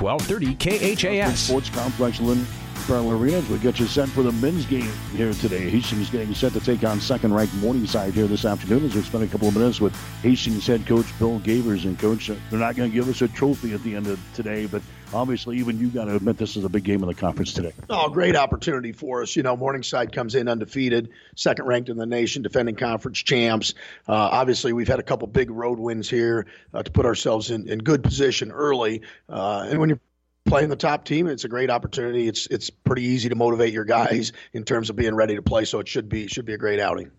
1230 KHAS. Sports Complex Farrell Arena we get you set for the men's game here today. Hastings getting set to take on second-ranked Morningside here this afternoon as we spend a couple of minutes with Hastings head coach Bill Gavers. And coach, they're not going to give us a trophy at the end of today, but obviously even you got to admit this is a big game in the conference today. Oh, great opportunity for us. You know, Morningside comes in undefeated, second ranked in the nation, defending conference champs. Uh, obviously, we've had a couple big road wins here uh, to put ourselves in, in good position early. Uh, and when you're playing the top team. It's a great opportunity. It's it's pretty easy to motivate your guys in terms of being ready to play. So it should be should be a great outing.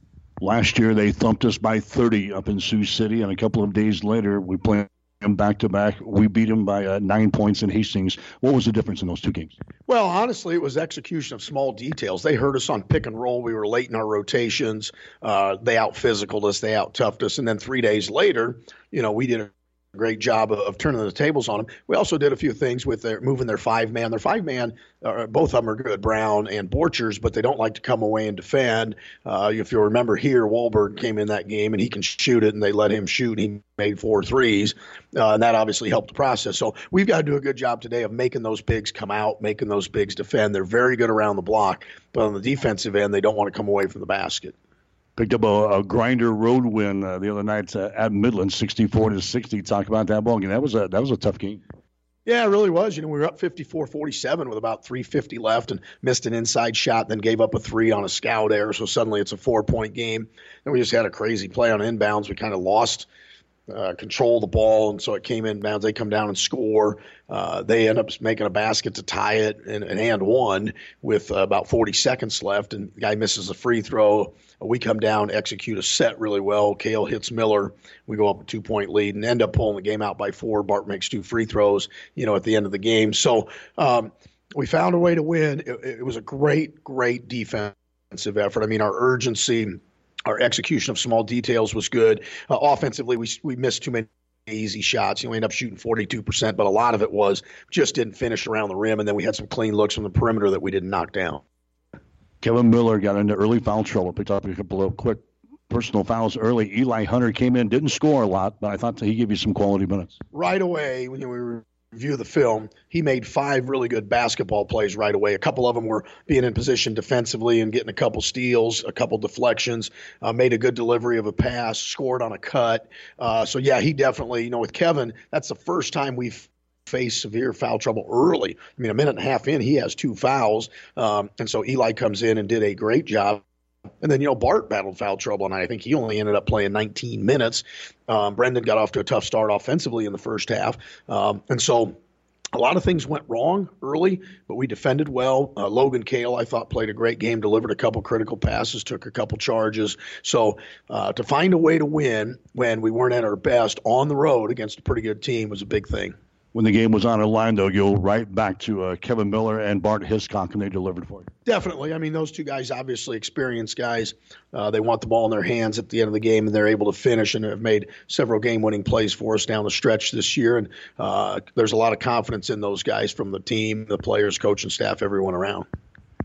Last year they thumped us by 30 up in Sioux City, and a couple of days later we played them back to back. We beat them by uh, nine points in Hastings. What was the difference in those two games? Well, honestly, it was execution of small details. They hurt us on pick and roll. We were late in our rotations. Uh, they out physicaled us. They out toughed us. And then three days later, you know, we did a great job of, turning the tables on them. We also did a few things with their moving their five man. Their five man, uh, both of them are good, Brown and Borchers, but they don't like to come away and defend. Uh, if you remember here, Wahlberg came in that game and he can shoot it, and they let him shoot. And He made four threes, uh, and that obviously helped the process. So we've got to do a good job today of making those bigs come out, making those bigs defend. They're very good around the block, but on the defensive end, they don't want to come away from the basket picked up a, a grinder road win uh, the other night uh, at Midland, 64 to 60. Talk about that ball game. That was a that was a tough game. Yeah, it really was. You know, we were up 54-47 with about 350 left and missed an inside shot, then gave up a three on a scout error. So suddenly it's a four-point game. And we just had a crazy play on inbounds. We kind of lost – uh, control of the ball, and so it came in bounds. They come down and score. Uh, they end up making a basket to tie it and, and hand one with uh, about 40 seconds left, and the guy misses a free throw. We come down, execute a set really well. Kale hits Miller. We go up a two point lead and end up pulling the game out by four. Bart makes two free throws, you know, at the end of the game. So um, we found a way to win. It, it was a great, great defensive effort. I mean, our urgency our execution of small details was good. Uh, offensively, we we missed too many easy shots. You know, we ended up shooting 42%, but a lot of it was just didn't finish around the rim, and then we had some clean looks from the perimeter that we didn't knock down. Kevin Miller got into early foul trouble, picked up a couple of quick personal fouls early. Eli Hunter came in, didn't score a lot, but I thought he gave you some quality minutes. Right away, when we review the film, he made five really good basketball plays right away. A couple of them were being in position defensively and getting a couple steals, a couple deflections, uh, made a good delivery of a pass, scored on a cut. Uh, so, yeah, he definitely, you know, with Kevin, that's the first time we've faced severe foul trouble early. I mean, a minute and a half in, he has two fouls. Um, and so Eli comes in and did a great job and then, you know, Bart battled foul trouble, and I think he only ended up playing 19 minutes. Um, Brendan got off to a tough start offensively in the first half. Um, and so a lot of things went wrong early, but we defended well. Uh, Logan Kale, I thought, played a great game, delivered a couple critical passes, took a couple charges. So uh, to find a way to win when we weren't at our best on the road against a pretty good team was a big thing when the game was on a line, though, you'll right back to uh, Kevin Miller and Bart Hiscock, and they delivered for you. Definitely. I mean, those two guys, obviously experienced guys. Uh, they want the ball in their hands at the end of the game, and they're able to finish and have made several game-winning plays for us down the stretch this year. And uh, there's a lot of confidence in those guys from the team, the players, coaching staff, everyone around.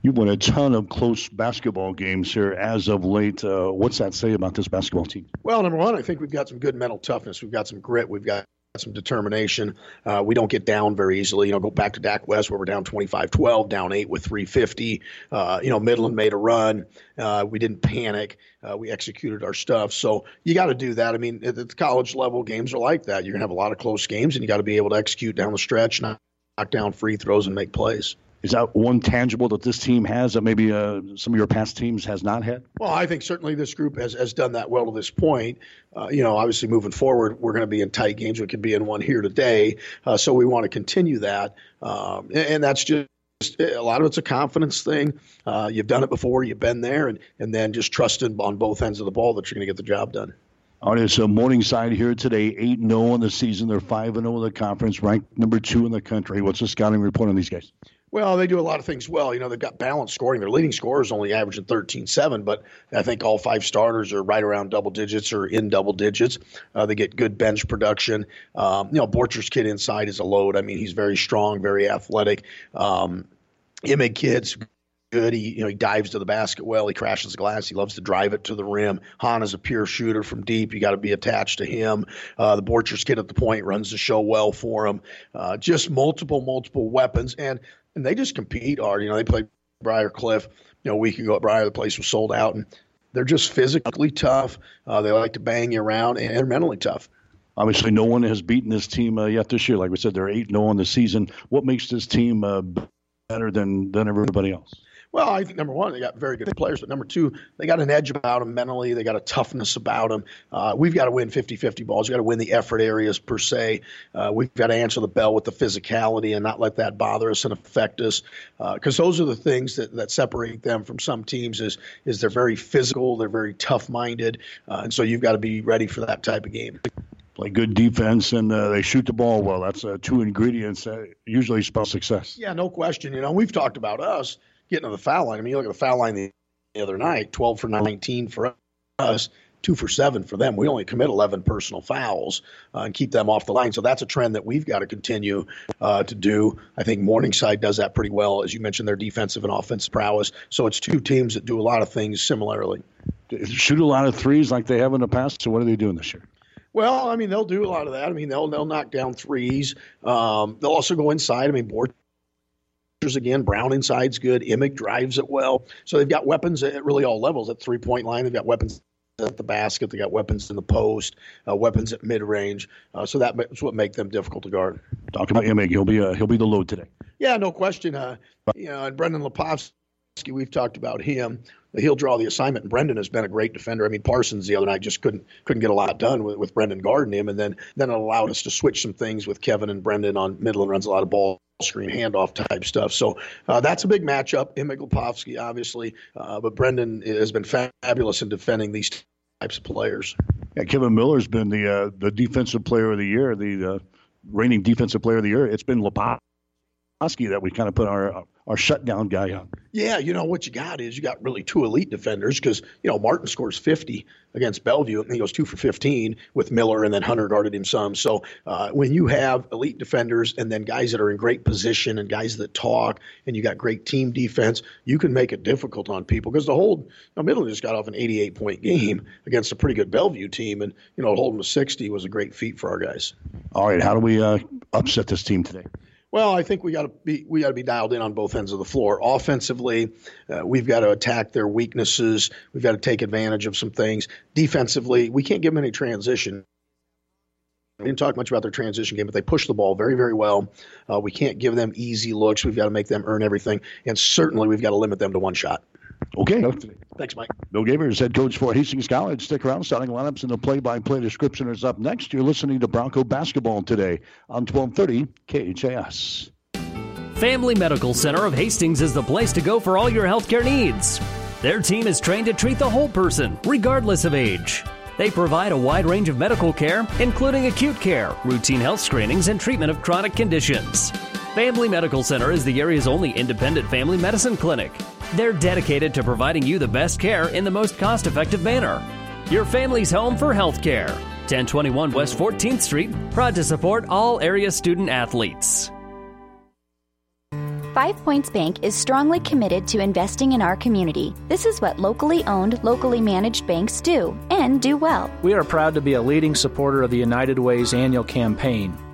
You've won a ton of close basketball games here as of late. Uh, what's that say about this basketball team? Well, number one, I think we've got some good mental toughness. We've got some grit. We've got some determination. Uh, we don't get down very easily. You know, go back to DAC West where we're down 25-12, down eight with 350. Uh, you know, Midland made a run. Uh, we didn't panic. Uh, we executed our stuff. So you got to do that. I mean, at the college level, games are like that. You're gonna have a lot of close games, and you got to be able to execute down the stretch, knock, knock down free throws, and make plays. Is that one tangible that this team has that maybe uh, some of your past teams has not had? Well, I think certainly this group has, has done that well to this point. Uh, you know, obviously moving forward, we're going to be in tight games. We could be in one here today, uh, so we want to continue that, um, and, and, that's just. A lot of it's a confidence thing. Uh, you've done it before, you've been there, and, and then just trusting on both ends of the ball that you're going to get the job done. All right, so Morningside here today, 8 0 in the season. They're 5 0 in the conference, ranked number two in the country. What's the scouting report on these guys? Well, they do a lot of things well. You know, they've got balanced scoring. Their leading scorer is only averaging 13-7, but I think all five starters are right around double digits or in double digits. Uh, they get good bench production. Um, you know, Borcher's kid inside is a load. I mean, he's very strong, very athletic. Um, Imig kids good. He, you know, he dives to the basket well. He crashes the glass. He loves to drive it to the rim. Hahn is a pure shooter from deep. You got to be attached to him. Uh, the Borchers kid at the point runs the show well for him. Uh, just multiple, multiple weapons, and and they just compete hard. You know, they play Briar Cliff. You know, a week ago at Briar, the place was sold out, and they're just physically tough. Uh, they like to bang you around, and they're mentally tough. Obviously, no one has beaten this team uh, yet this year. Like we said, they're eight 0 on the season. What makes this team uh, better than than everybody else? Well, I think number one, they got very good players, but number two, they got an edge about them mentally. They got a toughness about them. Uh, we've got to win 50 50 balls. We've got to win the effort areas per se. Uh, we've got to answer the bell with the physicality and not let that bother us and affect us. Because uh, those are the things that, that separate them from some teams is, is they're very physical, they're very tough minded. Uh, and so you've got to be ready for that type of game play good defense and uh, they shoot the ball well. That's uh, two ingredients that usually spell success. Yeah, no question. You know, we've talked about us getting to the foul line. I mean, you look at the foul line the, the other night, 12 for 19 for us, two for seven for them. We only commit 11 personal fouls uh, and keep them off the line. So that's a trend that we've got to continue uh, to do. I think Morningside does that pretty well, as you mentioned, their defensive and offensive prowess. So it's two teams that do a lot of things similarly. Shoot a lot of threes like they have in the past. So what are they doing this year? Well, I mean, they'll do a lot of that. I mean, they'll they'll knock down threes. Um, they'll also go inside. I mean, board again. Brown inside's good. Imig drives it well. So they've got weapons at really all levels. At three point line, they've got weapons at the basket. They got weapons in the post, uh, weapons at mid range. Uh, so that's what make them difficult to guard. Talk about Imig. He'll be uh, he'll be the load today. Yeah, no question. Uh, you know, and Brendan Lepovsky, we've talked about him he'll draw the assignment. And Brendan has been a great defender. I mean, Parsons the other night just couldn't couldn't get a lot done with, with Brendan guarding him, and then then it allowed us to switch some things with Kevin and Brendan on Midland runs a lot of ball screen handoff type stuff. So uh, that's a big matchup. Imig Lepovsky, obviously, uh, but Brendan has been fabulous in defending these types of players. Yeah, Kevin Miller's been the uh, the defensive player of the year, the uh, reigning defensive player of the year. It's been Lepovsky that we kind of put our our shutdown guy on. Yeah, you know what you got is you got really two elite defenders because you know Martin scores 50 against Bellevue and he goes two for 15 with Miller and then Hunter guarded him some. So uh, when you have elite defenders and then guys that are in great position and guys that talk and you got great team defense, you can make it difficult on people because the whole you know, just got off an 88 point game against a pretty good Bellevue team and you know holding to 60 was a great feat for our guys. All right, how do we uh, upset this team today? Well, I think we got to be we got to be dialed in on both ends of the floor. Offensively, uh, we've got to attack their weaknesses. We've got to take advantage of some things. Defensively, we can't give them any transition. We didn't talk much about their transition game, but they push the ball very, very well. Uh, we can't give them easy looks. We've got to make them earn everything, and certainly we've got to limit them to one shot. Okay. Thanks, Mike. Bill Gavers, head coach for Hastings College. Stick around. Starting lineups and the play-by-play description is up next. You're listening to Bronco Basketball today on 1230 KHAS. Family Medical Center of Hastings is the place to go for all your healthcare needs. Their team is trained to treat the whole person, regardless of age. They provide a wide range of medical care, including acute care, routine health screenings, and treatment of chronic conditions. Family Medical Center is the area's only independent family medicine clinic. They're dedicated to providing you the best care in the most cost effective manner. Your family's home for health care. 1021 West 14th Street, proud to support all area student athletes. Five Points Bank is strongly committed to investing in our community. This is what locally owned, locally managed banks do, and do well. We are proud to be a leading supporter of the United Way's annual campaign.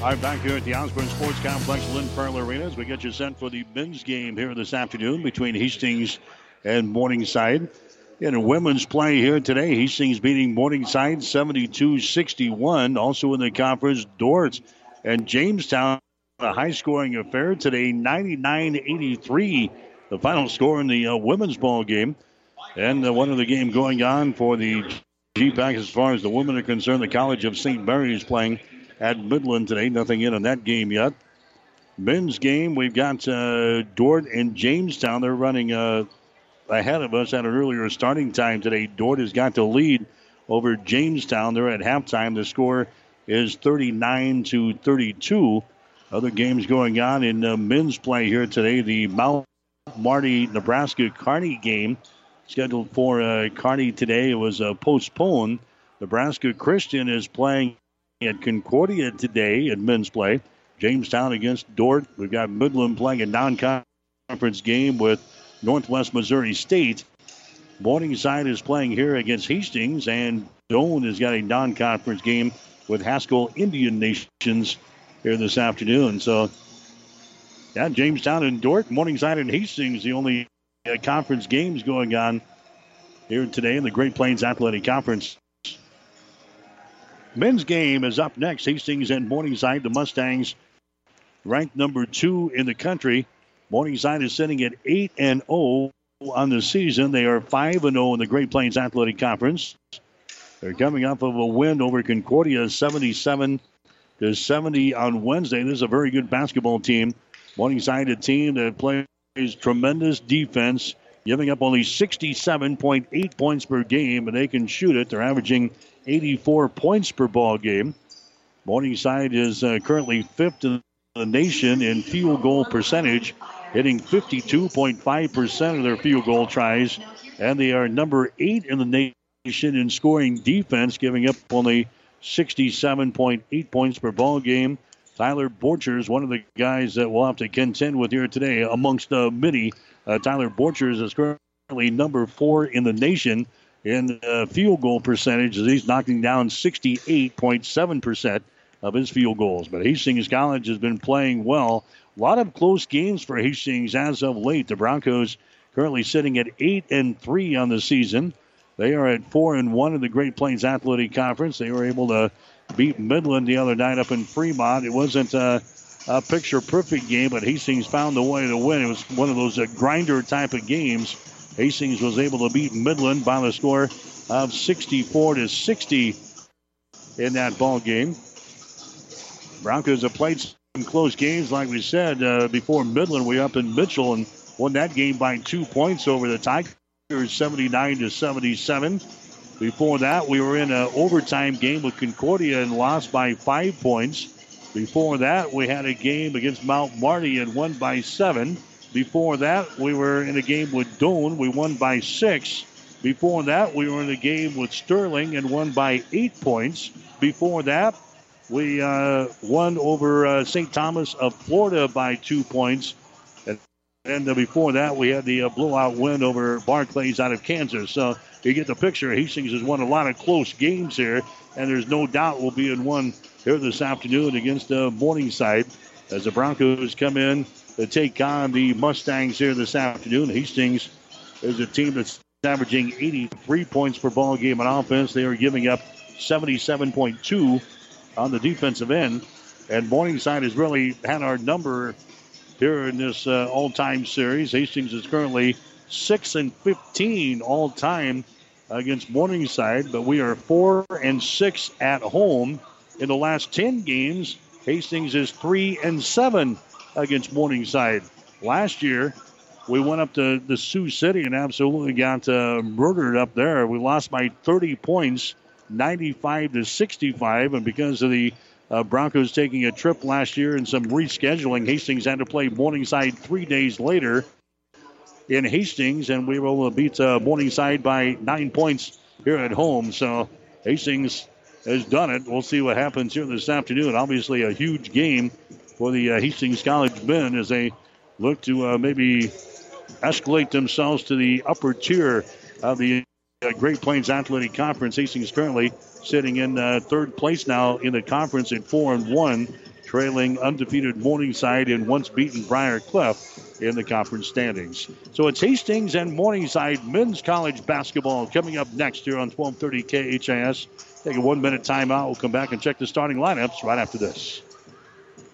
Right, back here at the Osborne Sports Complex, Lynn Farrell Arena, as we get you sent for the men's game here this afternoon between Hastings and Morningside. In women's play here today, Hastings beating Morningside 72 61. Also in the conference, Dordt and Jamestown, a high scoring affair today, 99 83. The final score in the uh, women's ball game. And uh, one of the game going on for the GPAC as far as the women are concerned. The College of St. Mary's playing at Midland today. Nothing in on that game yet. Men's game, we've got uh, Dordt and Jamestown. They're running uh, ahead of us at an earlier starting time today. Dordt has got to lead over Jamestown. They're at halftime. The score is 39 to 32. Other games going on in uh, men's play here today. The Mount Marty, Nebraska Kearney game scheduled for uh, Kearney today. It was uh, postponed. Nebraska Christian is playing at Concordia today in men's play. Jamestown against Dordt. We've got Midland playing a non-conference game with Northwest Missouri State. Morningside is playing here against Hastings, and Doane has got a non-conference game with Haskell Indian Nations here this afternoon. So, yeah, Jamestown and Dordt, Morningside and Hastings, the only uh, conference games going on here today in the Great Plains Athletic Conference. Men's game is up next. Hastings and Morningside. The Mustangs ranked number two in the country. Morningside is sitting at 8 and 0 on the season. They are 5 and 0 in the Great Plains Athletic Conference. They're coming off of a win over Concordia 77 to 70 on Wednesday. This is a very good basketball team. Morningside, a team that plays tremendous defense, giving up only 67.8 points per game, and they can shoot it. They're averaging 84 points per ball game. Morningside is uh, currently fifth in the nation in field goal percentage, hitting 52.5% of their field goal tries, and they are number eight in the nation in scoring defense, giving up only 67.8 points per ball game. Tyler Borchers, one of the guys that we'll have to contend with here today, amongst uh, many. Uh, Tyler Borchers is currently number four in the nation in uh, field goal percentage as he's knocking down 68.7% of his field goals. But Hastings College has been playing well. A lot of close games for Hastings as of late. The Broncos currently sitting at 8 and 3 on the season. They are at 4 and 1 in the Great Plains Athletic Conference. They were able to beat Midland the other night up in Fremont. It wasn't a, a picture perfect game, but Hastings found a way to win. It was one of those uh, grinder type of games. Hastings was able to beat Midland by the score of 64 to 60 in that ball game. Broncos have played some close games, like we said uh, before Midland. We up in Mitchell and won that game by two points over the Tigers, 79 to 77. Before that, we were in an overtime game with Concordia and lost by five points. Before that, we had a game against Mount Marty and won by seven. Before that, we were in a game with Doane. We won by six. Before that, we were in a game with Sterling and won by eight points. Before that, we uh, won over uh, St. Thomas of Florida by two points. And, before that, we had the uh, blowout win over Barclays out of Kansas. So you get the picture. Hastings has won a lot of close games here, and there's no doubt we'll be in one here this afternoon against uh, Morningside as the Broncos come in to take on the Mustangs here this afternoon. Hastings is a team that's averaging 83 points per ball game on offense. They are giving up 77.2 on the defensive end, and Morningside has really had our number here in this uh, all-time series. Hastings is currently six and 15 all time against Morningside, but we are four and six at home in the last 10 games. Hastings is three and seven against Morningside. Last year, we went up to the Sioux City and absolutely got uh, murdered up there. We lost by 30 points, 95 to 65, and because of the uh, Broncos taking a trip last year and some rescheduling, Hastings had to play Morningside three days later in Hastings, and we will beat uh, Morningside by nine points here at home. So Hastings has done it. We'll see what happens here this afternoon. Obviously, a huge game for the uh, Hastings College men as they look to uh, maybe escalate themselves to the upper tier of the uh, Great Plains Athletic Conference. Hastings currently sitting in uh, third place now in the conference at four and one, trailing undefeated Morningside and once beaten Briar Cliff in the conference standings. So it's Hastings and Morningside men's college basketball coming up next here on 1230 KHAS. Take a one minute timeout. We'll come back and check the starting lineups right after this.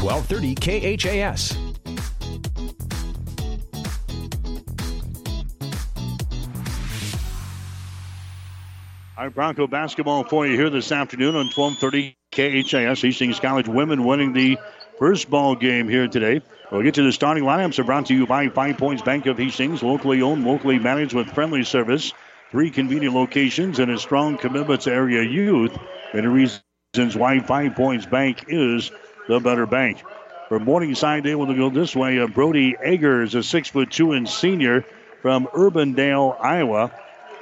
1230 KHAS. All right, Bronco basketball for you here this afternoon on 1230 KHAS. Hastings College women winning the first ball game here today. We'll get to the starting lineups. Are brought to you by Five Points Bank of Hastings, locally owned, locally managed with friendly service. Three convenient locations and a strong commitment to area youth. Many reasons why Five Points Bank is the better bank. For Morningside, they will go this way. Uh, Brody Egger is a six foot two and senior from Urbandale, Iowa.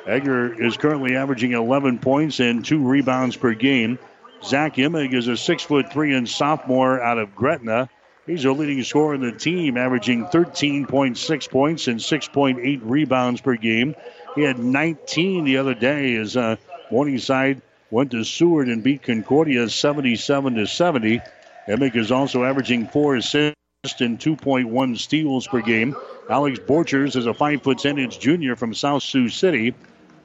Egger is currently averaging 11 points and two rebounds per game. Zach Imig is a six foot three and sophomore out of Gretna. He's a leading scorer in the team, averaging 13.6 points and 6.8 rebounds per game. He had 19 the other day as uh, Morningside went to Seward and beat Concordia 77 to 70. Imig is also averaging four assists and 2.1 steals per game. Alex Borchers is a 5 foot 10 inch junior from South Sioux City.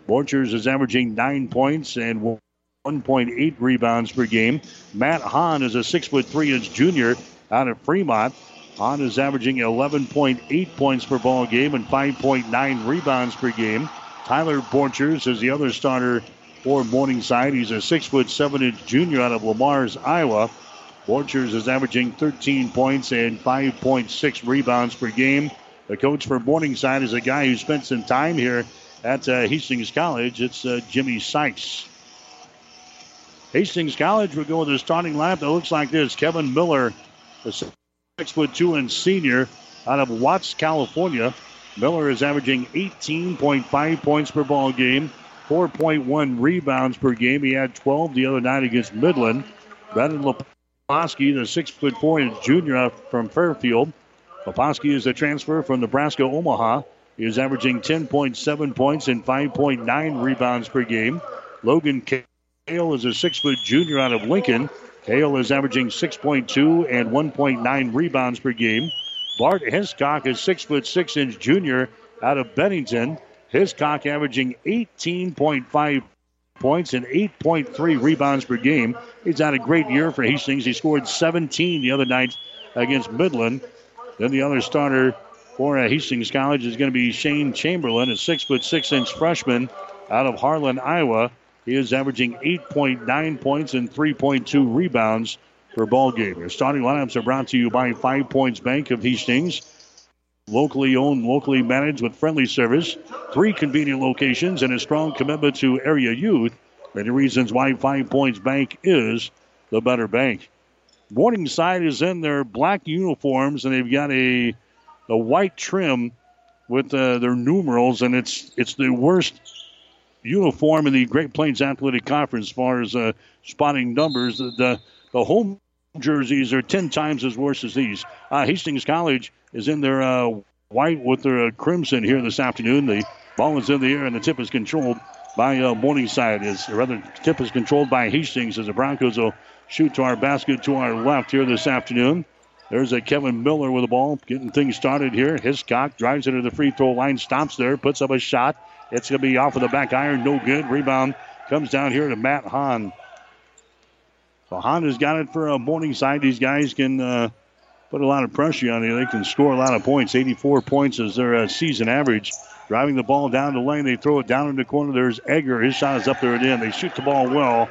Borchers is averaging 9 points and 1.8 rebounds per game. Matt Hahn is a 6 foot 3 inch junior out of Fremont. Hahn is averaging 11.8 points per ball game and 5.9 rebounds per game. Tyler Borchers is the other starter for Morningside. He's a 6 foot 7 inch junior out of Le Mars, Iowa. Borchers is averaging 13 points and 5.6 rebounds per game. The coach for Morningside is a guy who spent some time here at uh, Hastings College. It's uh, Jimmy Sykes. Hastings College will go with a starting lineup that looks like this: Kevin Miller, the six foot two and senior out of Watts, California. Miller is averaging 18.5 points per ball game, 4.1 rebounds per game. He had 12 the other night against Midland. Brandon Leposki, the six foot four junior from Fairfield. Leposki is a transfer from Nebraska Omaha. He is averaging 10.7 points and 5.9 rebounds per game. Logan Kale is a six foot junior out of Lincoln. Kale is averaging 6.2 and 1.9 rebounds per game. Bart Hiscock is six foot six inch junior out of Bennington. Hiscock averaging 18.5 points and 8.3 rebounds per game. He's had a great year for Hastings. He scored 17 the other night against Midland. Then the other starter for Hastings College is going to be Shane Chamberlain, a six foot six inch freshman out of Harlan, Iowa. He is averaging 8.9 points and 3.2 rebounds per ball game. Your starting lineups are brought to you by Five Points Bank of Hastings. Locally owned, locally managed with friendly service, three convenient locations, and a strong commitment to area youth. Many reasons why Five Points Bank is the better bank. Morningside is in their black uniforms, and they've got a a white trim with uh, their numerals, and it's it's the worst uniform in the Great Plains Athletic Conference as far as uh, spotting numbers. The, the, home jerseys are ten times as worse as these. Uh, Hastings College is in their uh, white with their uh, crimson here this afternoon. The ball is in the air, and the tip is controlled by uh, Morningside. Is rather, tip is controlled by Hastings as the Broncos will shoot to our basket to our left here this afternoon. There's a Kevin Miller with the ball, getting things started here. Hiscock drives into the free throw line, stops there, puts up a shot. It's going to be off of the back iron, no good. Rebound comes down here to Matt Hahn. So Hahn has got it for a Morningside. These guys can uh, put a lot of pressure on you. They can score a lot of points. 84 points is their uh, season average. Driving the ball down the lane, they throw it down in the corner. There's Egger. His shot is up there and in. They shoot the ball well.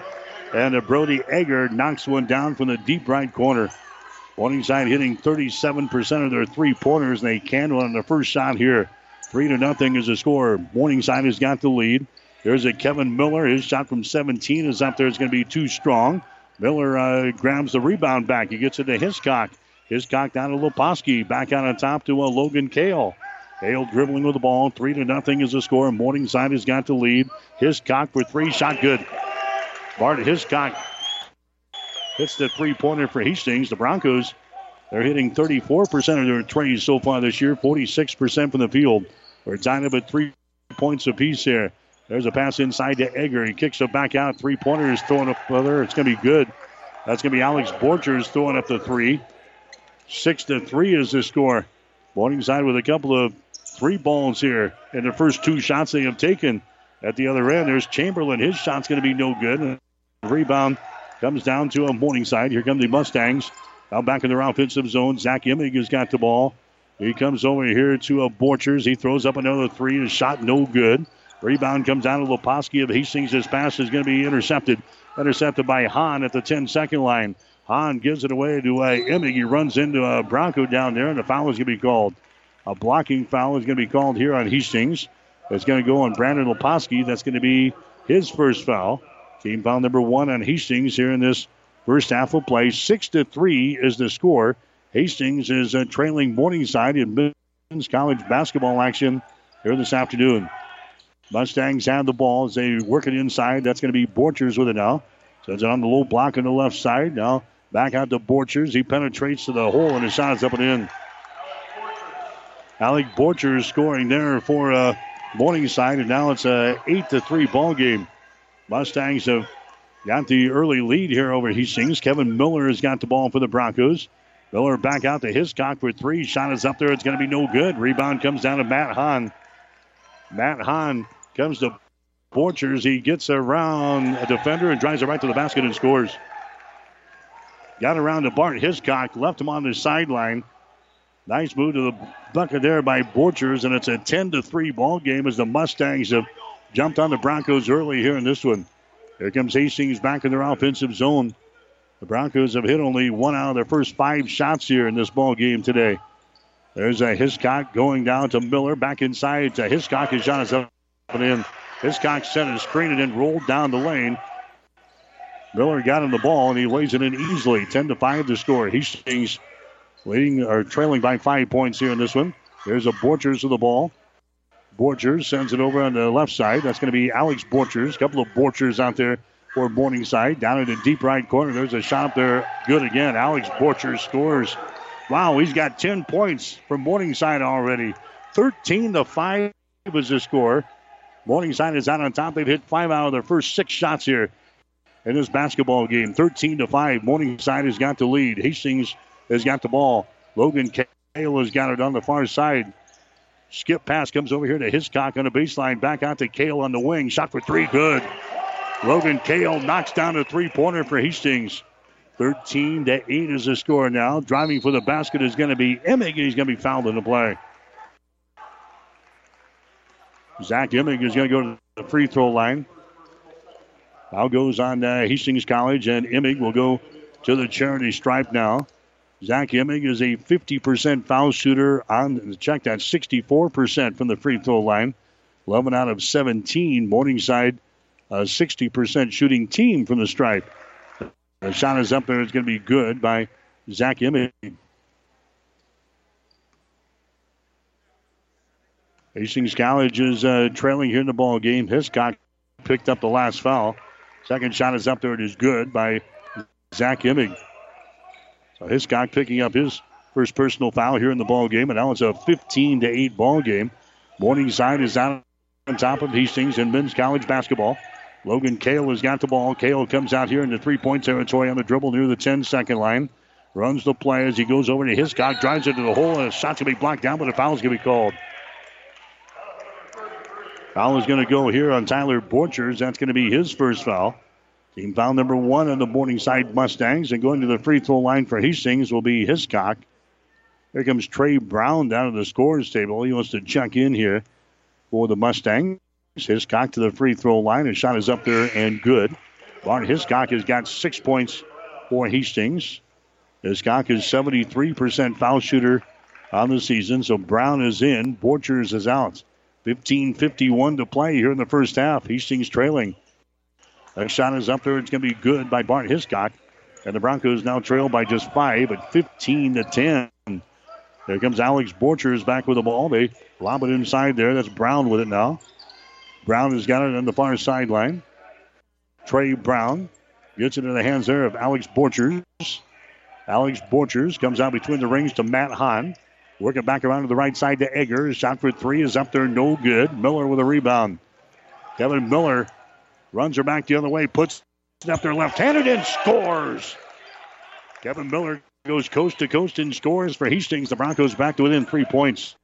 And Brody Egger knocks one down from the deep right corner. Morningside hitting 37% of their three pointers, they can on the first shot here. Three to nothing is the score. Morningside has got the lead. There's a Kevin Miller. His shot from 17 is up there. It's going to be too strong. Miller uh, grabs the rebound back. He gets it to Hiscock. Hiscock down to Leposki. Back out on top to uh, Logan Kale. Kale dribbling with the ball. Three to nothing is the score. Morningside has got the lead. Hiscock for three. Shot good. Bart Hiscock hits the three pointer for Hastings. The Broncos, they're hitting 34% of their treys so far this year, 46% from the field. We're tied up at three points apiece here. There's a pass inside to Egger. He kicks it back out. Three pointer pointers throwing up there. It's going to be good. That's going to be Alex Borchers throwing up the three. Six to three is the score. Morningside with a couple of three balls here in the first two shots they have taken. At the other end, there's Chamberlain. His shot's going to be no good. Rebound comes down to a Morningside. Here come the Mustangs. Now back in their offensive zone. Zach Imig has got the ball. He comes over here to a Borchers. He throws up another three. His shot no good. Rebound comes down to Leposki of Hastings. His pass is going to be intercepted. Intercepted by Hahn at the 10 second line. Hahn gives it away to uh, Imig. He runs into a Bronco down there, and the foul is going to be called. A blocking foul is going to be called here on Hastings. It's going to go on Brandon Leposki. That's going to be his first foul. Team foul number one on Hastings here in this first half of play. Six to three is the score. Hastings is uh, trailing Morningside in men's college basketball action here this afternoon. Mustangs have the ball as they work it inside. That's going to be Borchers with it now. Sends it on the low block on the left side. Now back out to Borchers. He penetrates to the hole and his shot is up and in. Alec Borchers scoring there for uh, Morningside, and now it's a eight to three ball game. Mustangs have got the early lead here over Hastings. Kevin Miller has got the ball for the Broncos. Miller back out to Hiscock for three. Shot is up there. It's going to be no good. Rebound comes down to Matt Hahn. Matt Hahn comes to Borchers. He gets around a defender and drives it right to the basket and scores. Got around to Bart Hiscock, left him on the sideline. Nice move to the bucket there by Borchers, and it's a 10 to 3 ball game as the Mustangs have jumped on the Broncos early here in this one. Here comes Hastings back in their offensive zone. The Broncos have hit only one out of their first five shots here in this ball game today. There's a Hiscock going down to Miller. Back inside to Hiscock. His shot is up and in. Hiscock sent a screen and then rolled down the lane. Miller got him the ball and he lays it in easily. 10 to 5 to score. Hastings leading or trailing by five points here in this one. There's a Borchers of the ball. Borchers sends it over on the left side. That's going to be Alex Borchers. A couple of Borchers out there for Morningside. Down in the deep right corner. There's a shot up there. Good again. Alex Borchers scores. Wow, he's got 10 points from Morningside already. 13 to 5 is the score. Morningside is out on top. They've hit five out of their first six shots here in this basketball game. 13 to 5. Morningside has got the lead. Hastings has got the ball. Logan Kale has got it on the far side. Skip pass comes over here to Hiscock on the baseline. Back out to Kale on the wing. Shot for three. Good. Logan Kale knocks down a three pointer for Hastings. 13 to 8 is the score now. Driving for the basket is going to be Imig. He's going to be fouled in the play. Zach Imig is going to go to the free throw line. Now goes on uh, Hastings College, and Imig will go to the charity stripe now. Zach Imig is a 50% foul shooter on the check that 64% from the free throw line. 11 out of 17. Morningside, a 60% shooting team from the stripe. The shot is up there. It's going to be good by Zach Imig. Hastings College is uh, trailing here in the ball game. Hiscock picked up the last foul. Second shot is up there. It is good by Zach Imig. So Hiscock picking up his first personal foul here in the ball game, and now it's a 15 to 8 ball game. Morningside is out on top of Hastings in men's college basketball. Logan Kale has got the ball. Kale comes out here in the three point territory on the dribble near the 10 second line. Runs the play as he goes over to Hiscock, drives into the hole, and a shot's going to be blocked down, but a foul's going to be called. Foul is going to go here on Tyler Borchers. That's going to be his first foul. Team foul number one on the Morningside Mustangs. And going to the free throw line for Hastings will be Hiscock. Here comes Trey Brown down to the scores table. He wants to check in here for the Mustangs. Hiscock to the free throw line. His shot is up there and good. Bart Hiscock has got six points for Hastings. Hiscock is 73% foul shooter on the season. So Brown is in. Borchers is out. 15.51 to play here in the first half. Hastings trailing. That shot is up there. It's going to be good by Bart Hiscock. And the Broncos now trail by just five at 15 to 10. There comes Alex Borchers back with the ball. They lob it inside there. That's Brown with it now. Brown has got it on the far sideline. Trey Brown gets it in the hands there of Alex Borchers. Alex Borchers comes out between the rings to Matt Hahn. Working back around to the right side to Eggers. Shot for three is up there, no good. Miller with a rebound. Kevin Miller runs her back the other way, puts it up there left handed and scores. Kevin Miller goes coast to coast and scores for Hastings. The Broncos back to within three points.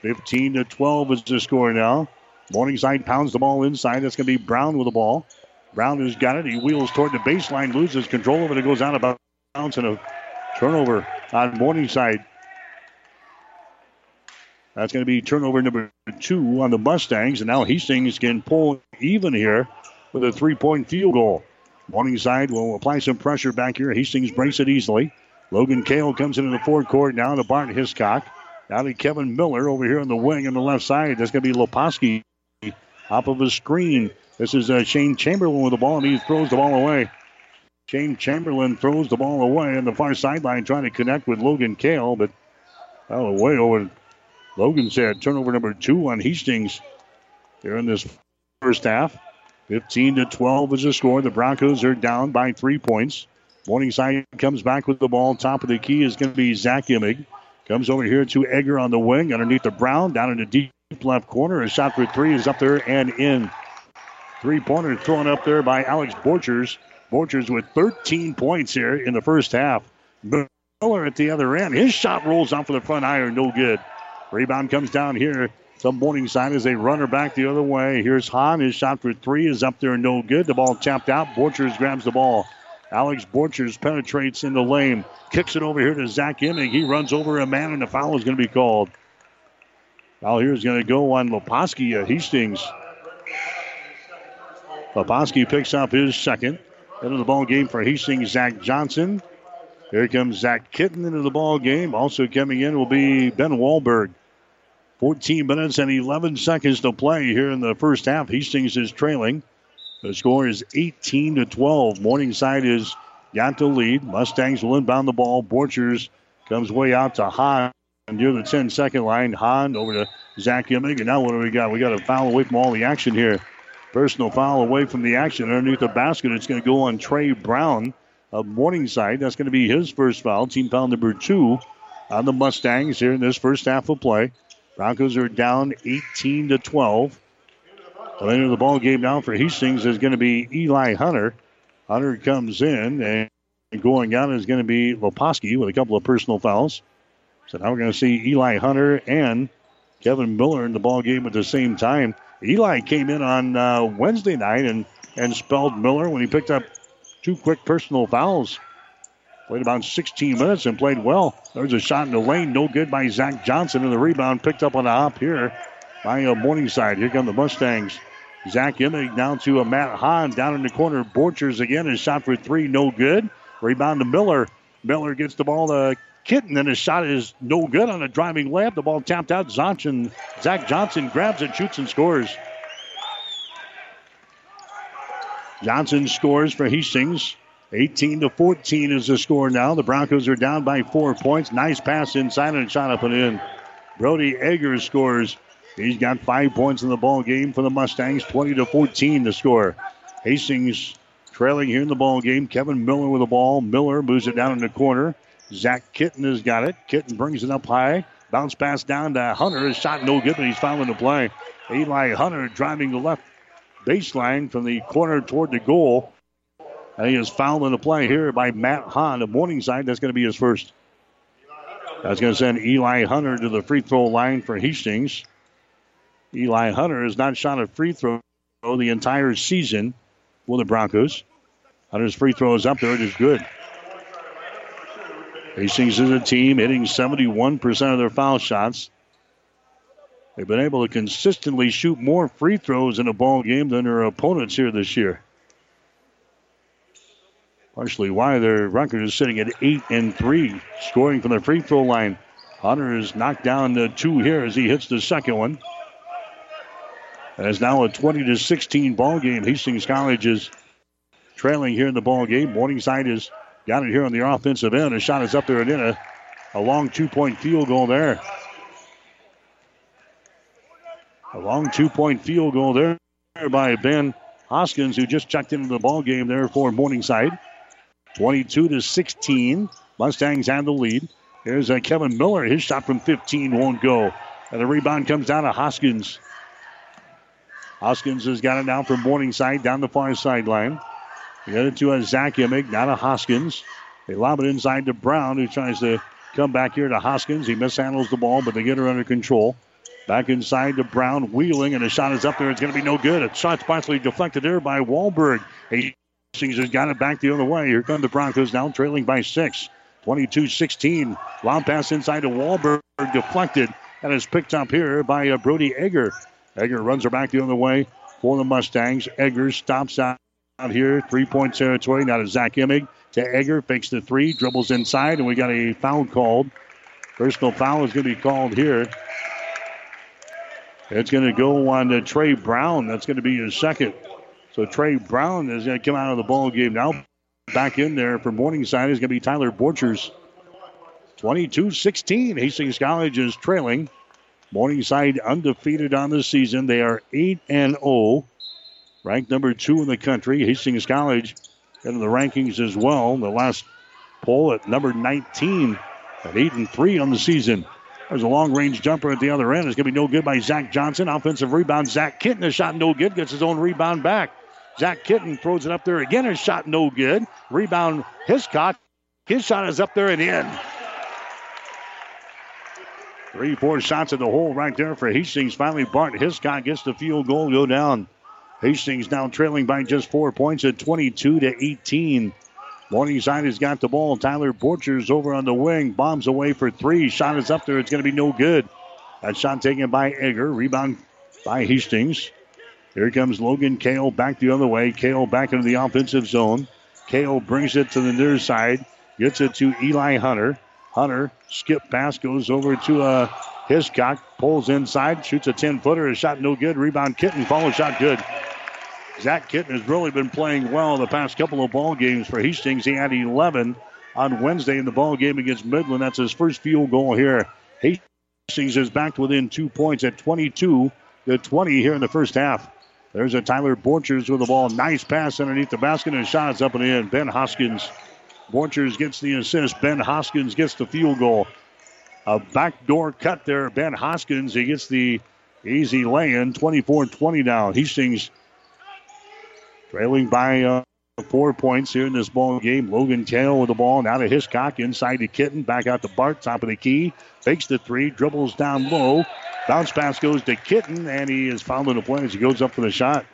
15 to 12 is the score now. Morningside pounds the ball inside. That's going to be Brown with the ball. Brown has got it. He wheels toward the baseline, loses control of it. It goes out of bounds and a turnover on Morningside. That's going to be turnover number two on the Mustangs. And now Hastings can pull even here with a three point field goal. Morningside will apply some pressure back here. Hastings breaks it easily. Logan Kale comes into the forecourt now to Bart Hiscock. Now to Kevin Miller over here on the wing on the left side. That's going to be Leposki off of a screen. This is uh, Shane Chamberlain with the ball, and he throws the ball away. Shane Chamberlain throws the ball away on the far sideline, trying to connect with Logan Kale, but oh, way over. Logan said turnover number two on Hastings here in this first half. 15 to 12 is the score. The Broncos are down by three points. Morningside comes back with the ball. Top of the key is going to be Zach Imig. Comes over here to Egger on the wing, underneath the Brown, down in the deep left corner. A shot for three is up there and in. Three pointer thrown up there by Alex Borchers. Borchers with 13 points here in the first half. Miller at the other end. His shot rolls off for the front iron, no good. Rebound comes down here to Morningside as they run her back the other way. Here's Hahn. His shot for three is up there, no good. The ball tapped out. Borchers grabs the ball. Alex Borchers penetrates in the lane, kicks it over here to Zach Imig. He runs over a man, and the foul is going to be called. Foul here is going to go on Leposki at uh, Hastings. Leposki picks up his second. Into the ball game for Hastings, Zach Johnson. Here comes Zach Kitten into the ball game. Also coming in will be Ben Wahlberg. 14 minutes and 11 seconds to play here in the first half. Hastings is trailing. The score is 18 to 12. Morningside is got the lead. Mustangs will inbound the ball. Borchers comes way out to Hahn near the 10 second line. Hahn over to Zach Imig. And now what do we got? We got a foul away from all the action here. Personal foul away from the action underneath the basket. It's going to go on Trey Brown of Morningside. That's going to be his first foul. Team foul number two on the Mustangs here in this first half of play. Broncos are down 18 to 12. The end of the ball game now for Hastings is going to be Eli Hunter. Hunter comes in and going out is going to be Leposki with a couple of personal fouls. So now we're going to see Eli Hunter and Kevin Miller in the ball game at the same time. Eli came in on uh, Wednesday night and, and spelled Miller when he picked up two quick personal fouls. Played about 16 minutes and played well. There's a shot in the lane, no good by Zach Johnson, and the rebound picked up on the hop here by uh, Morningside. Here come the Mustangs. Zach Imig down to a Matt Hahn down in the corner. Borchers again. His shot for three, no good. Rebound to Miller. Miller gets the ball to Kitten, and his shot is no good on a driving layup. The ball tapped out. Johnson, Zach Johnson grabs it, shoots, and scores. Johnson scores for Hastings. 18 to 14 is the score now. The Broncos are down by four points. Nice pass inside and shot up and in. Brody Egger scores He's got five points in the ball game for the Mustangs, 20 to 14 to score. Hastings trailing here in the ball game. Kevin Miller with the ball. Miller moves it down in the corner. Zach Kitten has got it. Kitten brings it up high. Bounce pass down to Hunter. His shot no good, but he's fouling the play. Eli Hunter driving the left baseline from the corner toward the goal. And he is fouling the play here by Matt Hahn of Morningside. That's going to be his first. That's going to send Eli Hunter to the free throw line for Hastings. Eli Hunter has not shot a free throw the entire season for the Broncos. Hunter's free throw is up there. It is good. Hastings is a team hitting 71% of their foul shots. They've been able to consistently shoot more free throws in a ball game than their opponents here this year. Partially why their record is sitting at eight and three, scoring from the free throw line. Hunter has knocked down the two here as he hits the second one. It's now a 20 to 16 ball game. Hastings College is trailing here in the ball game. Morningside has got it here on the offensive end. A shot is up there and in a, a long two point field goal there. A long two point field goal there by Ben Hoskins, who just checked into the ball game there for Morningside. 22 to 16. Mustangs have the lead. Here's uh, Kevin Miller. His shot from 15 won't go. And the rebound comes down to Hoskins. Hoskins has got it now from Morningside down the far sideline. We got it to a Zach Imig, now to Hoskins. They lob it inside to Brown, who tries to come back here to Hoskins. He mishandles the ball, but they get her under control. Back inside to Brown, wheeling, and the shot is up there. It's going to be no good. A shot's partially deflected there by Wahlberg. Hastings has got it back the other way. Here come the Broncos now, trailing by six. 22 16. Long pass inside to Wahlberg, deflected, and is picked up here by uh, Brody Egger. Egger runs her back the other way for the Mustangs. Egger stops out, out here, three point territory. Now to Zach Imig. To Egger, fakes the three, dribbles inside, and we got a foul called. Personal foul is going to be called here it's going to go on to Trey Brown. That's going to be his second. So Trey Brown is going to come out of the ball game now. Back in there for Morningside is going to be Tyler Borchers. 22-16. Hastings College is trailing. Morningside undefeated on the season. They are 8 and 0, ranked number 2 in the country. Hastings College in the rankings as well. The last poll at number 19 at 8 and 3 on the season. There's a long range jumper at the other end. It's going to be no good by Zach Johnson. Offensive rebound. Zach Kitten, a shot no good. Gets his own rebound back. Zach Kitten throws it up there again. A shot no good. Rebound Hiscock. His shot is up there and in. Three, four shots at the hole right there for Hastings. Finally, Bart Hiscock gets the field goal, go down. Hastings now trailing by just four points at 22 to 18. Morningside has got the ball. Tyler Borchers over on the wing. Bombs away for three. Shot is up there. It's going to be no good. That shot taken by Egger. Rebound by Hastings. Here comes Logan Kale back the other way. Kale back into the offensive zone. Kale brings it to the near side. Gets it to Eli Hunter. Hunter skip pass goes over to uh, Hiscock. Pulls inside. Shoots a 10 footer. A shot no good. Rebound Kitten. Follow shot good. Zach Kitten has really been playing well the past couple of ball games for Hastings. He had 11 on Wednesday in the ball game against Midland. That's his first field goal here. Hastings is back within two points at 22 to 20 here in the first half. There's a Tyler Borchers with the ball. Nice pass underneath the basket and shots up and in. Ben Hoskins. Borchers gets the assist. Ben Hoskins gets the field goal. A backdoor cut there. Ben Hoskins. He gets the easy lay in. 24 20 now. Hastings Trailing by uh, four points here in this ball game. Logan Kale with the ball. Now to Hiscock. Inside to Kitten. Back out to Bart. Top of the key. Fakes the three. Dribbles down low. Bounce pass goes to Kitten. And he is fouled in the play as he goes up for the shot.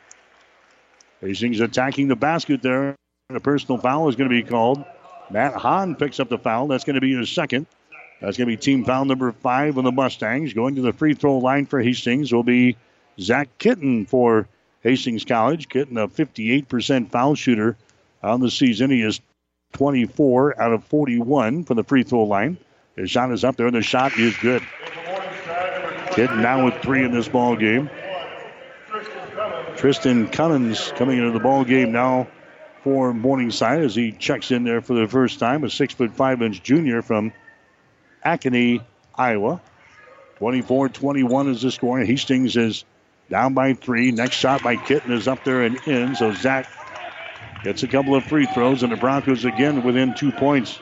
Hastings attacking the basket there. And a personal foul is going to be called. Matt Hahn picks up the foul. That's going to be his second. That's going to be team foul number five on the Mustangs. Going to the free throw line for Hastings will be Zach Kitten for Hastings College, Kitten, a 58% foul shooter on the season. He is 24 out of 41 from the free throw line. His shot is up there, and the shot is good. Kitten now with three in this ball game. Tristan Cummings coming into the ball game now for Morningside as he checks in there for the first time. A six foot five inch junior from Acadie, Iowa. 24 21 is the score. Hastings is down by three. Next shot by Kitten is up there and in. So Zach gets a couple of free throws, and the Broncos again within two points.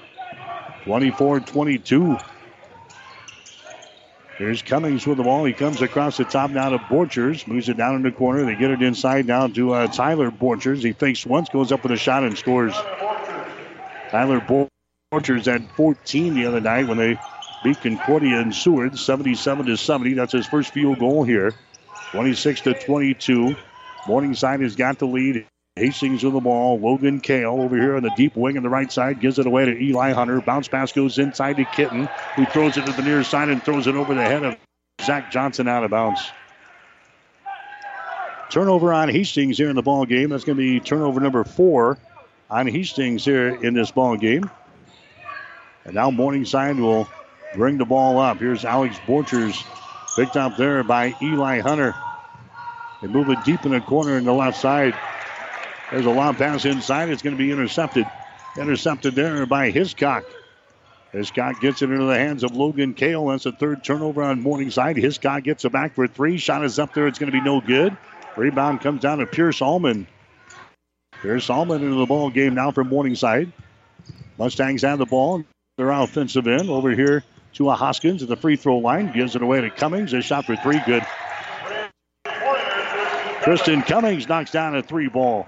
24 22. Here's Cummings with the ball. He comes across the top now to Borchers. Moves it down in the corner. They get it inside now to uh, Tyler Borchers. He fakes once, goes up with a shot, and scores. Tyler Borchers had 14 the other night when they beat Concordia and Seward 77 to 70. That's his first field goal here. 26 to 22. Morningside has got the lead. Hastings with the ball. Logan Kale over here on the deep wing on the right side gives it away to Eli Hunter. Bounce pass goes inside to Kitten, who throws it to the near side and throws it over the head of Zach Johnson out of bounds. Turnover on Hastings here in the ball game. That's going to be turnover number four on Hastings here in this ball game. And now Morningside will bring the ball up. Here's Alex Borchers picked up there by Eli Hunter. They move it deep in the corner in the left side. There's a long pass inside. It's going to be intercepted. Intercepted there by Hiscock. Hiscock gets it into the hands of Logan Kale. That's a third turnover on Morningside. Hiscock gets it back for three. Shot is up there. It's going to be no good. Rebound comes down to Pierce Allman. Pierce Allman into the ball game now from Morningside. Mustangs have the ball. They're offensive end over here to a Hoskins at the free throw line. Gives it away to Cummings. A shot for three. Good. Tristan Cummings knocks down a three ball.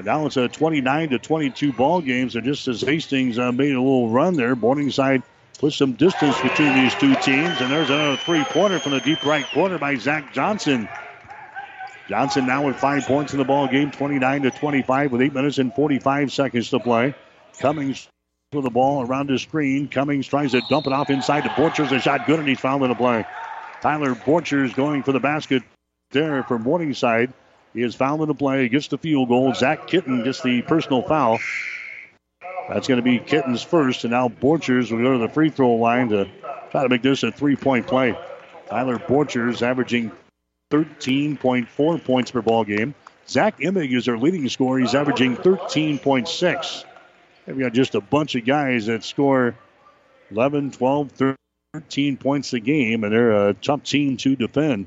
And now it's a 29 to 22 ball game. So just as Hastings uh, made a little run there, Morningside put some distance between these two teams. And there's another three pointer from the deep right corner by Zach Johnson. Johnson now with five points in the ball game, 29 to 25 with eight minutes and 45 seconds to play. Cummings with the ball around the screen. Cummings tries to dump it off inside to Borchers. A shot good, and he's fouled in the play. Tyler Borchers going for the basket there for Morningside. He is fouled in the play, gets the field goal. Zach Kitten gets the personal foul. That's going to be Kitten's first, and now Borchers will go to the free throw line to try to make this a three point play. Tyler Borchers averaging 13.4 points per ball game. Zach Imig is their leading scorer. He's averaging 13.6. They've got just a bunch of guys that score 11, 12, 13 points a game, and they're a tough team to defend.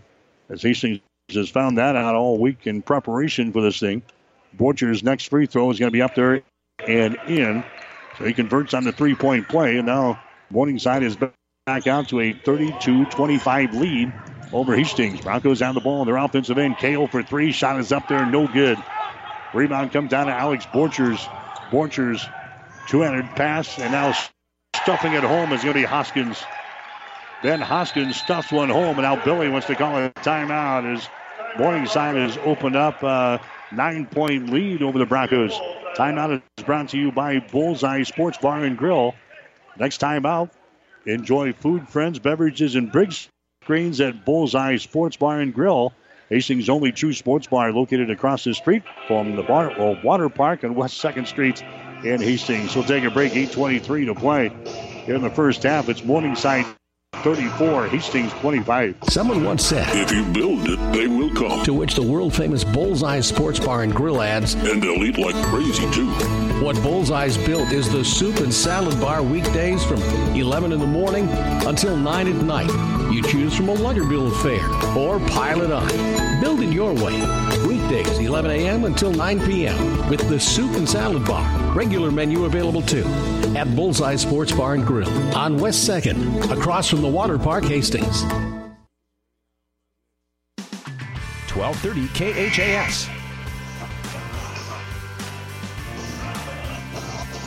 As Hastings has found that out all week in preparation for this thing. Borcher's next free throw is going to be up there and in. So he converts on the three point play, and now Morningside is back out to a 32 25 lead over Hastings. Broncos down the ball on their offensive end. Kale for three. Shot is up there, no good. Rebound comes down to Alex Borchers. Borchers, two handed pass, and now stuffing it home is going to be Hoskins. Then Hoskins stuffs one home, and now Billy wants to call a timeout as Morningside has opened up a nine point lead over the Broncos. Timeout is brought to you by Bullseye Sports Bar and Grill. Next time out, enjoy food, friends, beverages, and Briggs screens at Bullseye Sports Bar and Grill. Hastings' only true sports bar located across the street from the bar, water park on West 2nd Street in Hastings. We'll take a break, 8.23 to play. Here in the first half, it's Morningside 34, Hastings 25. Someone once said, If you build it, they will come. To which the world famous Bullseye Sports Bar and Grill adds, And they'll eat like crazy, too. What Bullseye's built is the soup and salad bar weekdays from 11 in the morning until 9 at night. You choose from a Luggerbill fare or pile it on. Build it your way. Weekdays, 11 a.m. until 9 p.m. with the soup and salad bar. Regular menu available too at Bullseye Sports Bar and Grill on West 2nd, across from the Water Park, Hastings. 1230 KHAS.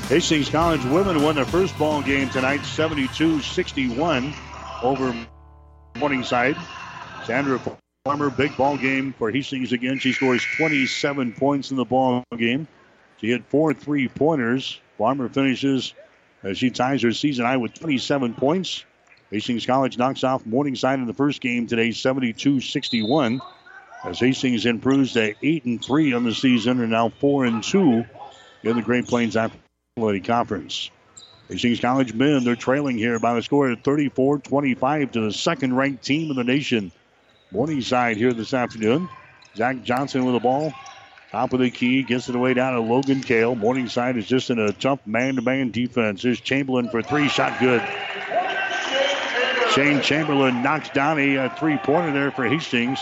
Hastings College women won their first ball game tonight, 72-61 over Morningside. Sandra Farmer, big ball game for Hastings again. She scores 27 points in the ball game. She hit four three-pointers. Farmer finishes as she ties her season high with 27 points. Hastings College knocks off Morningside in the first game today, 72-61. As Hastings improves to 8 and 3 on the season and now 4 and 2 in the Great Plains Athletic Conference. Hastings College men, they're trailing here by a score of 34 25 to the second ranked team in the nation. Morningside here this afternoon. Zach Johnson with the ball. Top of the key, gets it away down to Logan Kale. Morningside is just in a tough man to man defense. Here's Chamberlain for three, shot good. Shane Chamberlain knocks down a, a three pointer there for Hastings.